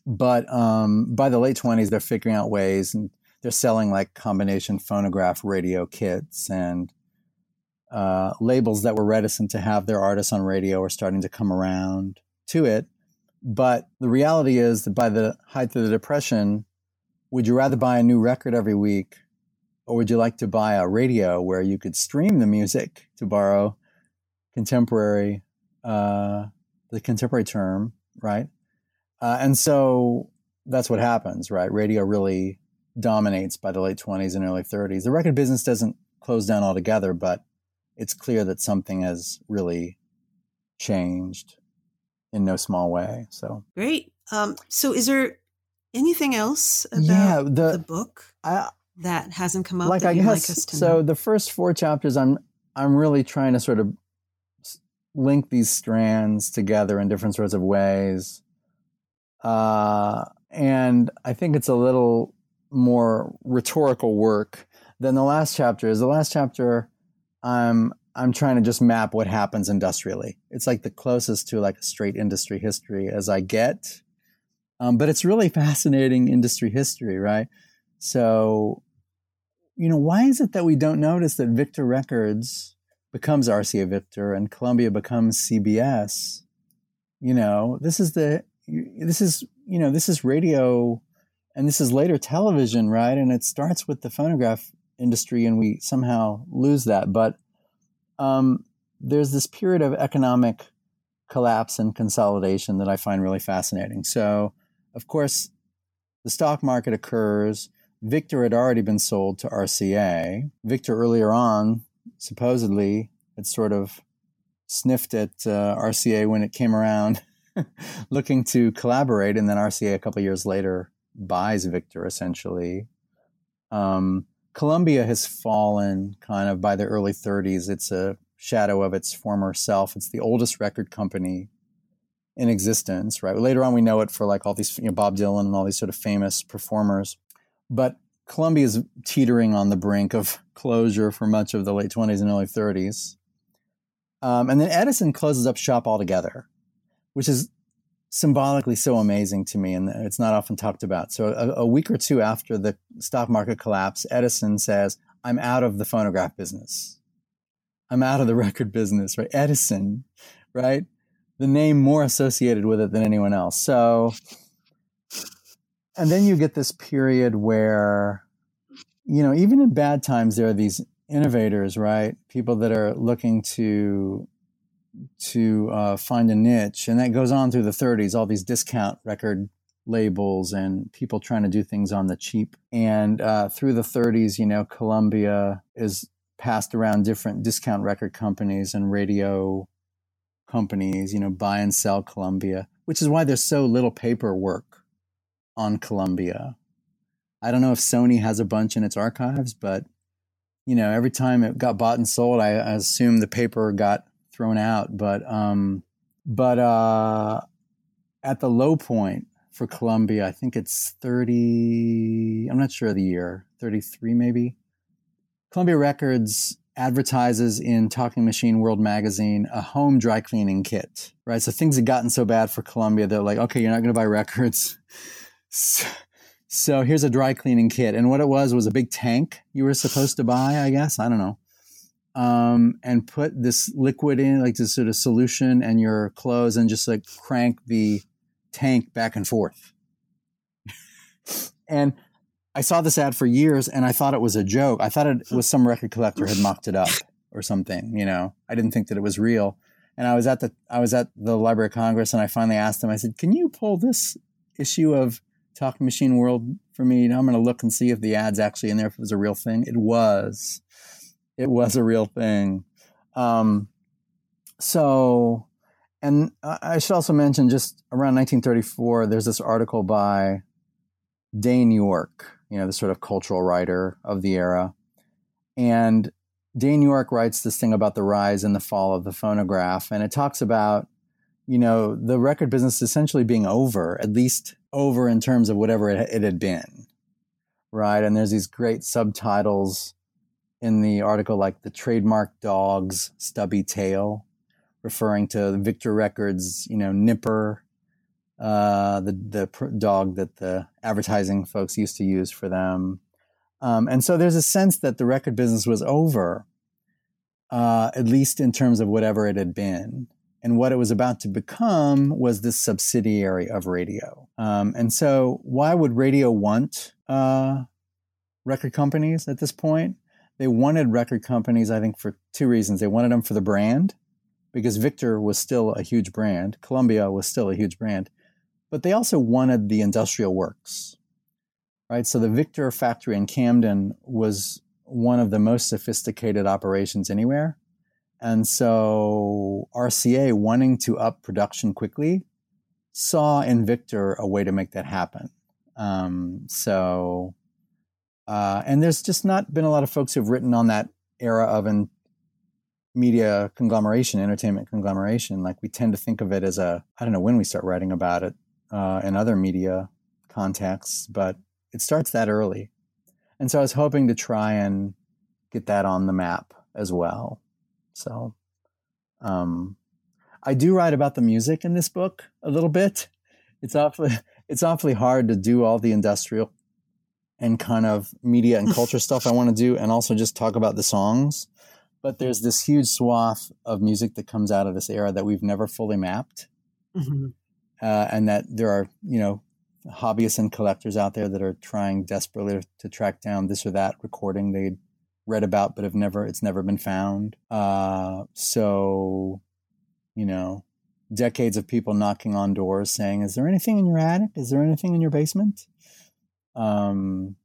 But um, by the late 20s, they're figuring out ways and they're selling like combination phonograph radio kits and uh, labels that were reticent to have their artists on radio are starting to come around to it. But the reality is that by the height of the Depression, would you rather buy a new record every week or would you like to buy a radio where you could stream the music to borrow contemporary, uh, the contemporary term, right? Uh, and so that's what happens, right? Radio really dominates by the late 20s and early 30s. The record business doesn't close down altogether, but it's clear that something has really changed in no small way. So great. Um, so is there anything else about yeah, the, the book I, that hasn't come up? Like I guess like so. Know? The first four chapters, I'm I'm really trying to sort of link these strands together in different sorts of ways. Uh, and I think it's a little more rhetorical work than the last chapter is. The last chapter, I'm I'm trying to just map what happens industrially. It's like the closest to like a straight industry history as I get. Um, but it's really fascinating industry history, right? So, you know, why is it that we don't notice that Victor Records becomes RCA Victor and Columbia becomes CBS? You know, this is the this is you know this is radio and this is later television right? And it starts with the phonograph industry and we somehow lose that. But um, there's this period of economic collapse and consolidation that i find really fascinating. So of course the stock market occurs. Victor had already been sold to rca victor earlier on supposedly had sort of sniffed at uh, rca when it came around (laughs) (laughs) looking to collaborate, and then RCA a couple years later buys Victor essentially. Um, Columbia has fallen kind of by the early 30s. It's a shadow of its former self. It's the oldest record company in existence, right? Later on, we know it for like all these, you know, Bob Dylan and all these sort of famous performers. But Columbia is teetering on the brink of closure for much of the late 20s and early 30s. Um, and then Edison closes up shop altogether which is symbolically so amazing to me, and it's not often talked about. So, a, a, week or two after the stock market collapse, Edison says, I'm out of the phonograph business. I'm out of the (laughs) record business, right? Edison, right? The name more associated with it than anyone else. So, and then you get this period where, you know, even in bad times, there are these innovators, right? People that are looking to to uh, find a niche, and that goes on through the 30s. All these discount record labels and people trying to do things on the cheap. And uh, through the 30s, you know, Columbia is passed around different discount record companies and radio companies, you know, buy and sell Columbia, which is why there's so little paperwork on Columbia. I don't know if Sony has a bunch in its archives, but you know, every time it got bought and sold, I, I assume the paper got thrown out. But um, but uh, at the low point for Columbia, I think it's 30, I'm not sure of the year, 33 maybe. Columbia Records advertises in Talking Machine World magazine a home dry cleaning kit, right? So things had gotten so bad for Columbia, they're like, okay, you're not going to buy records. (laughs) So, so here's a dry cleaning kit. And what it was was a big tank you were supposed to buy, I guess. I don't know. Um, and put this liquid in, like this sort of solution, and your clothes, and just like crank the tank back and forth. (laughs) and I saw this ad for years and I thought it was a joke. I thought it was some record collector had mocked it up or something, you know. I didn't think that it was real. And I was at the I was at the Library of Congress and I finally asked them. I said, Can you pull this issue of Talk Machine World for me? You know, I'm gonna look and see if the ad's actually in there, if it was a real thing. It was. It was a real thing. Um, so and I should also mention just around 1934, there's this article by Dane York, you know, the sort of cultural writer of the era. And Dane York writes this thing about the rise and the fall of the phonograph. And it talks about, you know, the record business essentially being over, at least over in terms of whatever it, it had been. Right. And there's these great subtitles in the article, like the trademark dog's stubby tail, referring to Victor Records, you know, Nipper uh, the the pr- dog that the advertising folks used to use for them. Um, and so there's a sense that the record business was over, uh, at least in terms of whatever it had been. And what it was about to become was this subsidiary of radio. Um, and so, why would radio want uh, record companies at this point? They wanted record companies, I think, for two reasons. They wanted them for the brand, because Victor was still a huge brand, Columbia was still a huge brand but they also wanted the industrial works, right? So the Victor factory in Camden was one of the most sophisticated operations anywhere. And so RCA, wanting to up production quickly, saw in Victor a way to make that happen. Um, so, uh, and there's just not been a lot of folks who've written on that era of in media conglomeration, entertainment conglomeration. Like we tend to think of it as a, I don't know when we start writing about it, uh, and other media contexts, but it starts that early. And so I was hoping to try and get that on the map as well. So um, I do write about the music in this book a little bit. It's awfully it's awfully hard to do all the industrial and kind of media and (laughs) culture stuff I want to do and also just talk about the songs. But there's this huge swath of music that comes out of this era that we've never fully mapped. Mm-hmm uh, and that there are you know hobbyists and collectors out there that are trying desperately to track down this or that recording they read about but have never it's never been found. Uh, so you know decades of people knocking on doors saying, "Is there anything in your attic? Is there anything in your basement?" Um,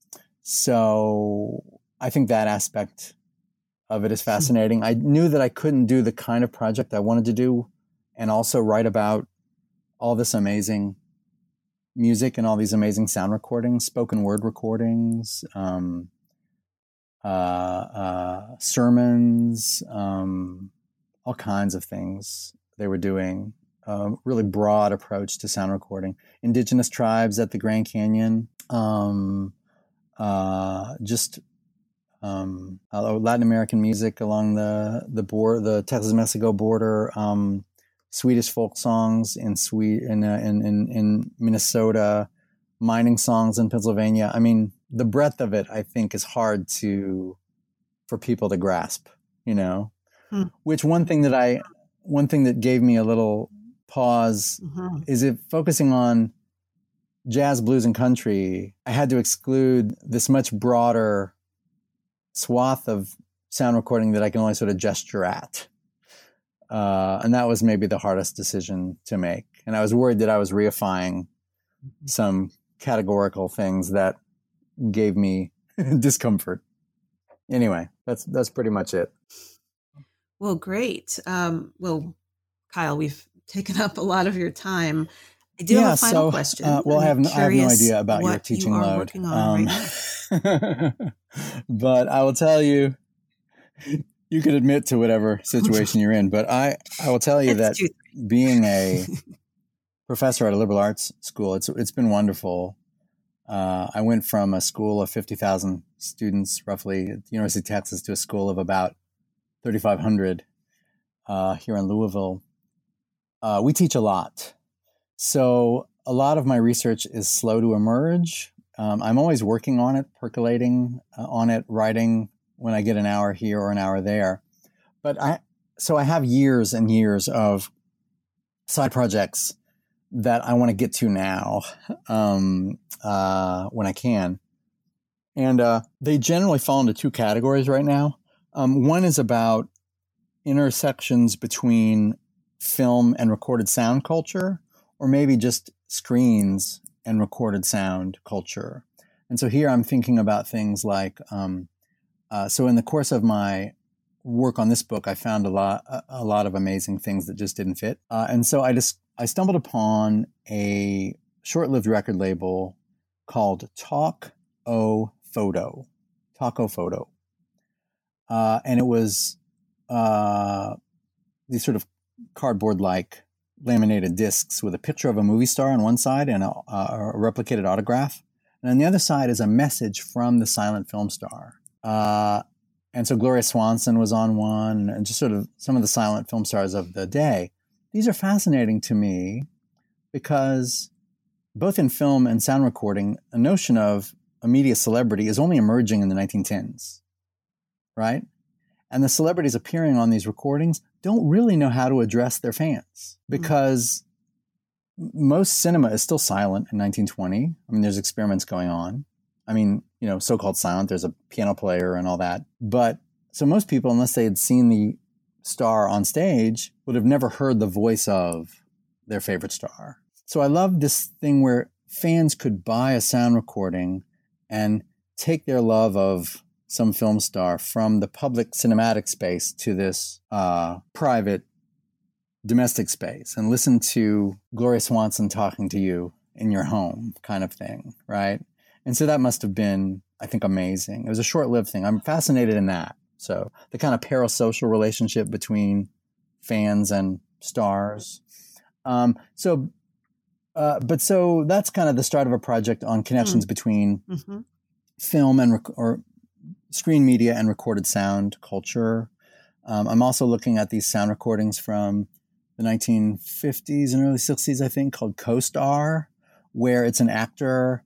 so I think that aspect of it is hmm. fascinating. I knew that I couldn't do the kind of project I wanted to do and also write about all this amazing music and all these amazing sound recordings, spoken word recordings, um, uh, uh, sermons, um, all kinds of things they were doing. A really broad approach to sound recording. Indigenous tribes at the Grand Canyon, um, uh, just um, Latin American music along the the border, the Texas Mexico border. Um, Swedish folk songs in Sweden, in, uh, in, in, in Minnesota, mining songs in Pennsylvania. I mean, the breadth of it, I think, is hard to for people to grasp. You know, hmm. which one thing that I, one thing that gave me a little pause mm-hmm. is it focusing on jazz, blues, and country. I had to exclude this much broader swath of sound recording that I can only sort of gesture at. Uh, and that was maybe the hardest decision to make. And I was worried that I was reifying mm-hmm. some categorical things that gave me (laughs) discomfort. Anyway, that's that's pretty much it. Well, great. Um, well, Kyle, we've taken up a lot of your time. I do yeah, have a final so, question. Uh, well, I have, no, I have no idea about your teaching you load. Um, right (laughs) but I will tell you, you could admit to whatever situation you're in. But I, I will tell you that being a (laughs) professor at a liberal arts school, it's it's been wonderful. Uh, I went from a school of fifty thousand students, roughly, at the University of Texas, to a school of about thirty five hundred uh, here in Louisville. Uh, we teach a lot, so a lot of my research is slow to emerge. Um, I'm always working on it, percolating uh, on it, writing when I get an hour here or an hour there. But I, so I have years and years of side projects that I want to get to now um, uh, when I can. And uh, they generally fall into two categories right now. Um, one is about intersections between film and recorded sound culture, or maybe just screens and recorded sound culture. And so here I'm thinking about things like, um, uh, so in the course of my work on this book, I found a lot, a, lot of amazing things that just didn't fit. Uh, and so I just, I stumbled upon a short-lived record label called Talk O Photo, Talk O Photo. Uh, and it was, uh, these sort of cardboard-like laminated discs with a picture of a movie star on one side and a, a, replicated autograph. And on the other side is a message from the silent film star. Uh, and so Gloria Swanson was on one, and just sort of some of the silent film stars of the day. These are fascinating to me because both in film and sound recording, a notion of a media celebrity is only emerging in the 1910s, right? And the celebrities appearing on these recordings don't really know how to address their fans because mm-hmm. most cinema is still silent in 1920. I mean, there's experiments going on. I mean, you know, so called silent, there's a piano player and all that. But so most people, unless they had seen the star on stage, would have never heard the voice of their favorite star. So I love this thing where fans could buy a sound recording and take their love of some film star from the public cinematic space to this uh, private domestic space and listen to Gloria Swanson talking to you in your home kind of thing, right? And so that must have been, I think, amazing. It was a short lived thing. I'm fascinated in that. So the kind of parasocial relationship between fans and stars. Um, so, uh, but so that's kind of the start of a project on connections mm. between mm-hmm. film and rec- or screen media and recorded sound culture. Um, I'm also looking at these sound recordings from the 1950s and early 60s, I think, called Co-Star, where it's an actor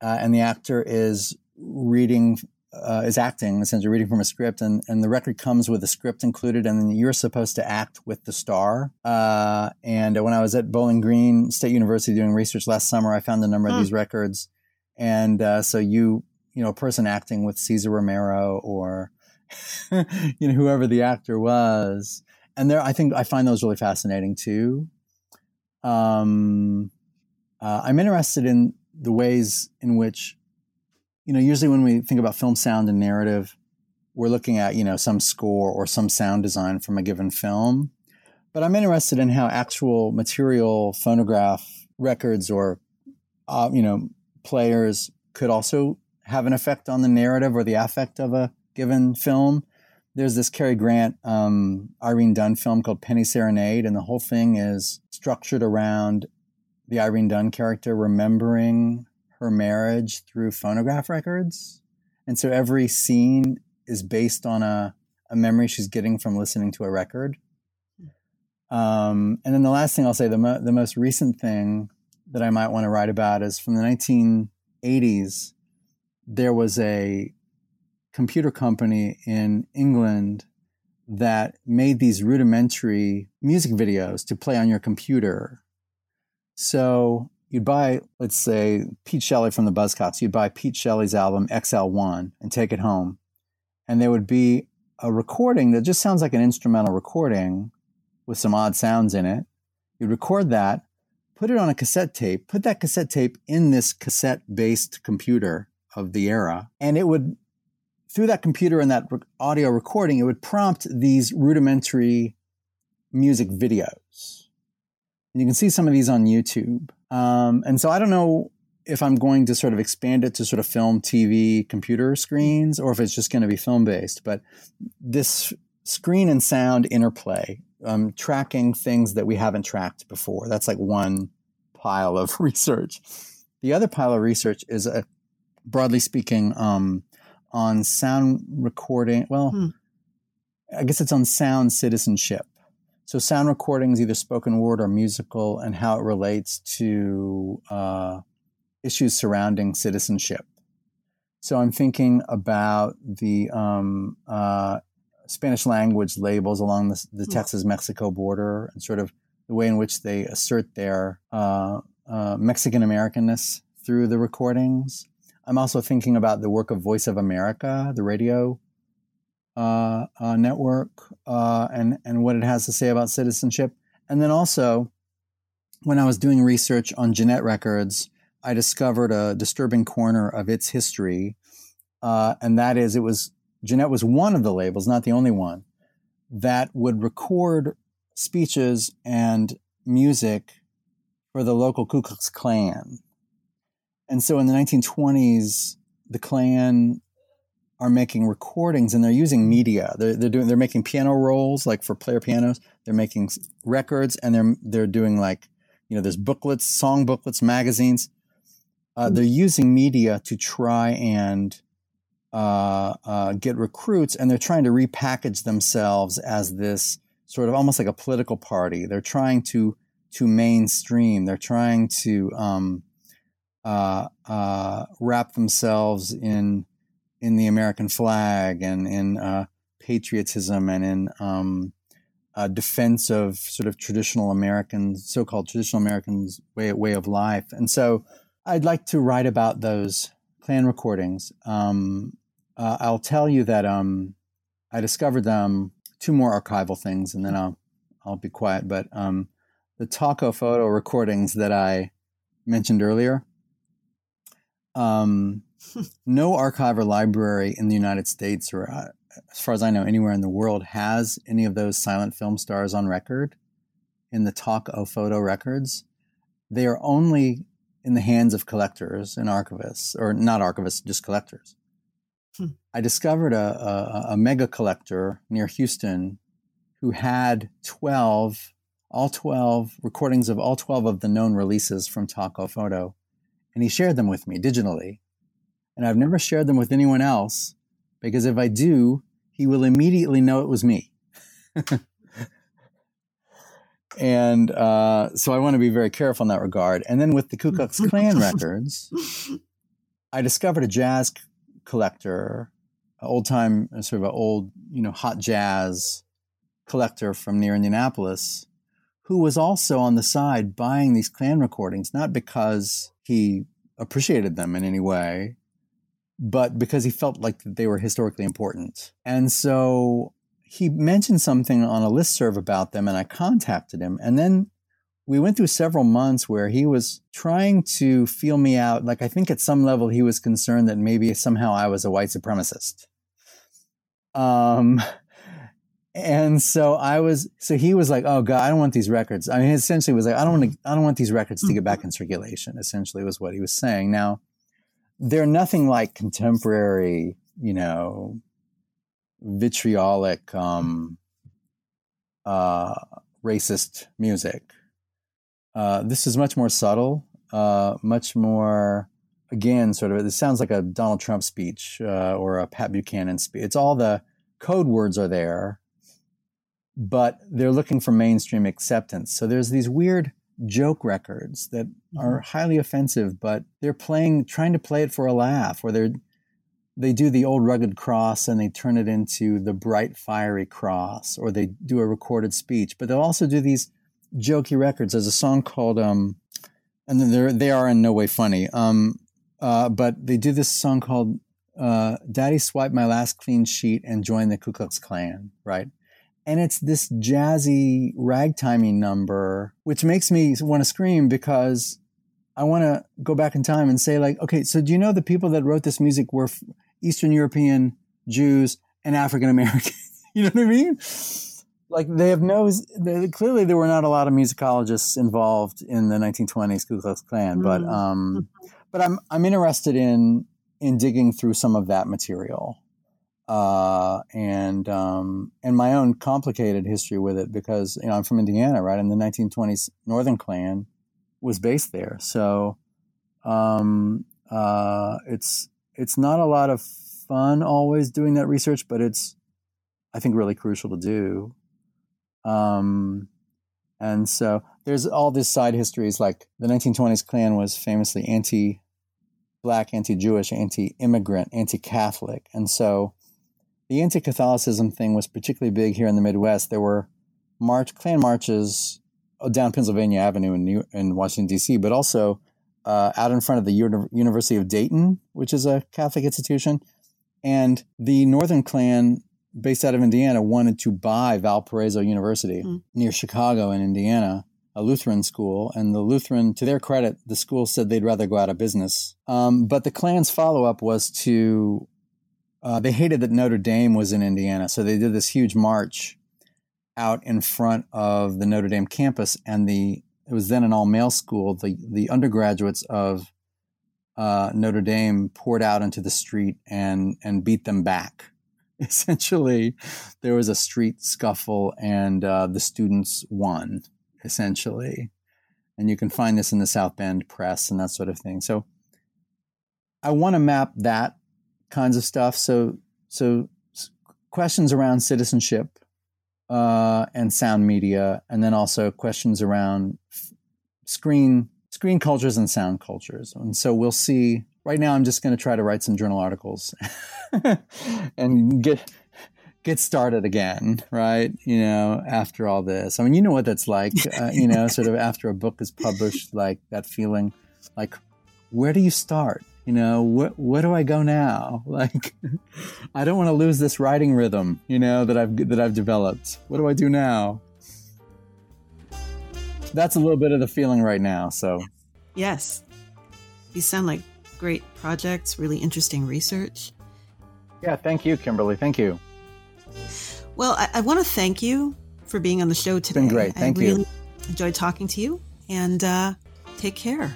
uh, and the actor is reading, uh, is acting, essentially reading from a script, and, and the record comes with a script included, and then you're supposed to act with the star. Uh, and when I was at Bowling Green State University doing research last summer, I found a number of these records. And uh, so you you know, a person acting with Cesar Romero or, (laughs) you know, whoever the actor was. And there, I think I find those really fascinating too. Um, uh, I'm interested in the ways in which, you know, usually when we think about film sound and narrative, we're looking at, you know, some score or some sound design from a given film. But I'm interested in how actual material phonograph records or, uh, you know, players could also have an effect on the narrative or the affect of a given film. There's this Cary Grant, um, Irene Dunne film called Penny Serenade, and the whole thing is structured around the Irene Dunne character remembering her marriage through phonograph records. And so every scene is based on a, a memory she's getting from listening to a record. Um, and then the last thing I'll say, the, mo- the most recent thing that I might want to write about is from the 1980s there was a computer company in England that made these rudimentary music videos to play on your computer. So you'd buy, let's say, Pete Shelley from the Buzzcocks, you'd buy Pete Shelley's album XL1 and take it home. And there would be a recording that just sounds like an instrumental recording with some odd sounds in it. You'd record that, put it on a cassette tape, put that cassette tape in this cassette based computer of the era, and it would through that computer and that audio recording, it would prompt these rudimentary music videos. And you can see some of these on YouTube. Um, and so I don't know if I'm going to sort of expand it to sort of film, TV, computer screens, or if it's just going to be film based. But this screen and sound interplay, um, tracking things that we haven't tracked before, that's like one pile of (laughs) research. The other pile of research is, a, broadly speaking, um, on sound recording. Well, hmm. I guess it's on sound citizenship. So sound recordings, either spoken word or musical, and how it relates to uh, issues surrounding citizenship. So I'm thinking about the um, uh, Spanish language labels along the, the hmm. Texas Mexico border and sort of the way in which they assert their uh, uh, Mexican Americanness through the recordings. I'm also thinking about the work of Voice of America, the radio uh, uh, network, uh, and and what it has to say about citizenship. And then also, when I was doing research on Gennett Records, I discovered a disturbing corner of its history, uh, and that is it was Gennett was one of the labels, not the only one, that would record speeches and music for the local Ku Klux Klan. And so in the 1920s, the Klan are making recordings and they're using media. They're, they're doing, they're making piano rolls, like for player pianos. They're making records and they're, they're doing like, you know, there's booklets, song booklets, magazines. Uh, they're using media to try and uh, uh, get recruits and they're trying to repackage themselves as this sort of almost like a political party. They're trying to, to mainstream. They're trying to, um, uh, uh, wrap themselves in in the American flag and in uh, patriotism and in um, defense of sort of traditional American, so-called traditional Americans way way of life. And so, I'd like to write about those Klan recordings. Um, uh, I'll tell you that um, I discovered them. Two more archival things, and then I'll I'll be quiet. But um, the Talk-O-Photo recordings that I mentioned earlier um, (laughs) no archive or library in the United States, or uh, as far as I know, anywhere in the world, has any of those silent film stars on record in the Talk-O-Photo records. They are only in the hands of collectors and archivists, or not archivists, just collectors. Hmm. I discovered a, a, a mega collector near Houston who had 12, all 12 recordings of all 12 of the known releases from Talk-O-Photo and he shared them with me digitally. And I've never shared them with anyone else because if I do, he will immediately know it was me. (laughs) and uh, so I want to be very careful in that regard. And then with the Ku Klux Klan (laughs) records, I discovered a jazz collector, old time, sort of an old, you know, hot jazz collector from near Indianapolis, who was also on the side buying these Klan recordings, not because he appreciated them in any way, but because he felt like they were historically important. And so he mentioned something on a list serve about them, and I contacted him. And then we went through several months where he was trying to feel me out. Like, I think at some level he was concerned that maybe somehow I was a white supremacist. Um, and so I was, so he was like, "Oh God, I don't want these records." I mean, essentially was like, "I don't want to, I don't want these records to get back in circulation." Essentially, was what he was saying. Now, they're nothing like contemporary, you know, vitriolic, um, uh, racist music. Uh, this is much more subtle, uh, much more, again, sort of. It sounds like a Donald Trump speech uh, or a Pat Buchanan speech. It's all the code words are there but they're looking for mainstream acceptance. So there's these weird joke records that mm-hmm. are highly offensive, but they're playing, trying to play it for a laugh, or they're they do the old rugged cross and they turn it into the bright fiery cross, or they do a recorded speech. But they'll also do these jokey records. There's a song called um, and they're they are in no way funny. Um, uh, but they do this song called uh, "Daddy Swiped My Last Clean Sheet and Joined the Ku Klux Klan," right? And it's this jazzy ragtimey number, which makes me want to scream because I want to go back in time and say, like, okay, so do you know the people that wrote this music were Eastern European Jews, and African Americans. (laughs) you know what I mean? Like they have no. They, clearly, there were not a lot of musicologists involved in the 1920s Ku Klux Klan, but Mm. um, (laughs) but I'm I'm interested in in digging through some of that material, uh, and um, and my own complicated history with it because you know I'm from Indiana, right? And the 1920s Northern Klan was based there, so um, uh, it's it's not a lot of fun always doing that research, but it's I think really crucial to do. Um, and so there's all these side histories like the 1920s Klan was famously anti black, anti Jewish, anti immigrant, anti Catholic. And so the anti Catholicism thing was particularly big here in the Midwest. There were march Klan marches uh, down Pennsylvania Avenue in, New, in Washington, D.C., but also uh, out in front of the Uni- University of Dayton, which is a Catholic institution. And the Northern Klan based out of Indiana, wanted to buy Valparaiso University Mm. near Chicago in Indiana, a Lutheran school. And the Lutheran, to their credit, the school said they'd rather go out of business. Um, but the Klan's follow up was to, uh, they hated that Notre Dame was in Indiana. So they did this huge march out in front of the Notre Dame campus. And the, it was then an all male school. The, the undergraduates of uh, Notre Dame poured out into the street and, and beat them back (laughs) essentially there was a street scuffle and uh, the students won essentially and you can find this in the south bend press and that sort of thing so i want to map that kinds of stuff so so questions around citizenship uh, and sound media and then also questions around f- screen screen cultures and sound cultures and so we'll see right now i'm just going to try to write some journal articles (laughs) and get get started again, right? You know, after all this. I mean, you know what that's like, uh, you know, sort of after a book is published, like that feeling, like where do you start? You know, wh- where do I go now? (laughs) Like, I don't want to lose this writing rhythm, you know, that I've that I've developed. What do I do now? That's a little bit of the feeling right now. So, Yes. These sound like great projects, really interesting research. yeah, thank you, Kimberly. Thank you. Well, I, I want to thank you for being on the show today. it's been great. Thank I you. really enjoyed talking to you and uh, take care.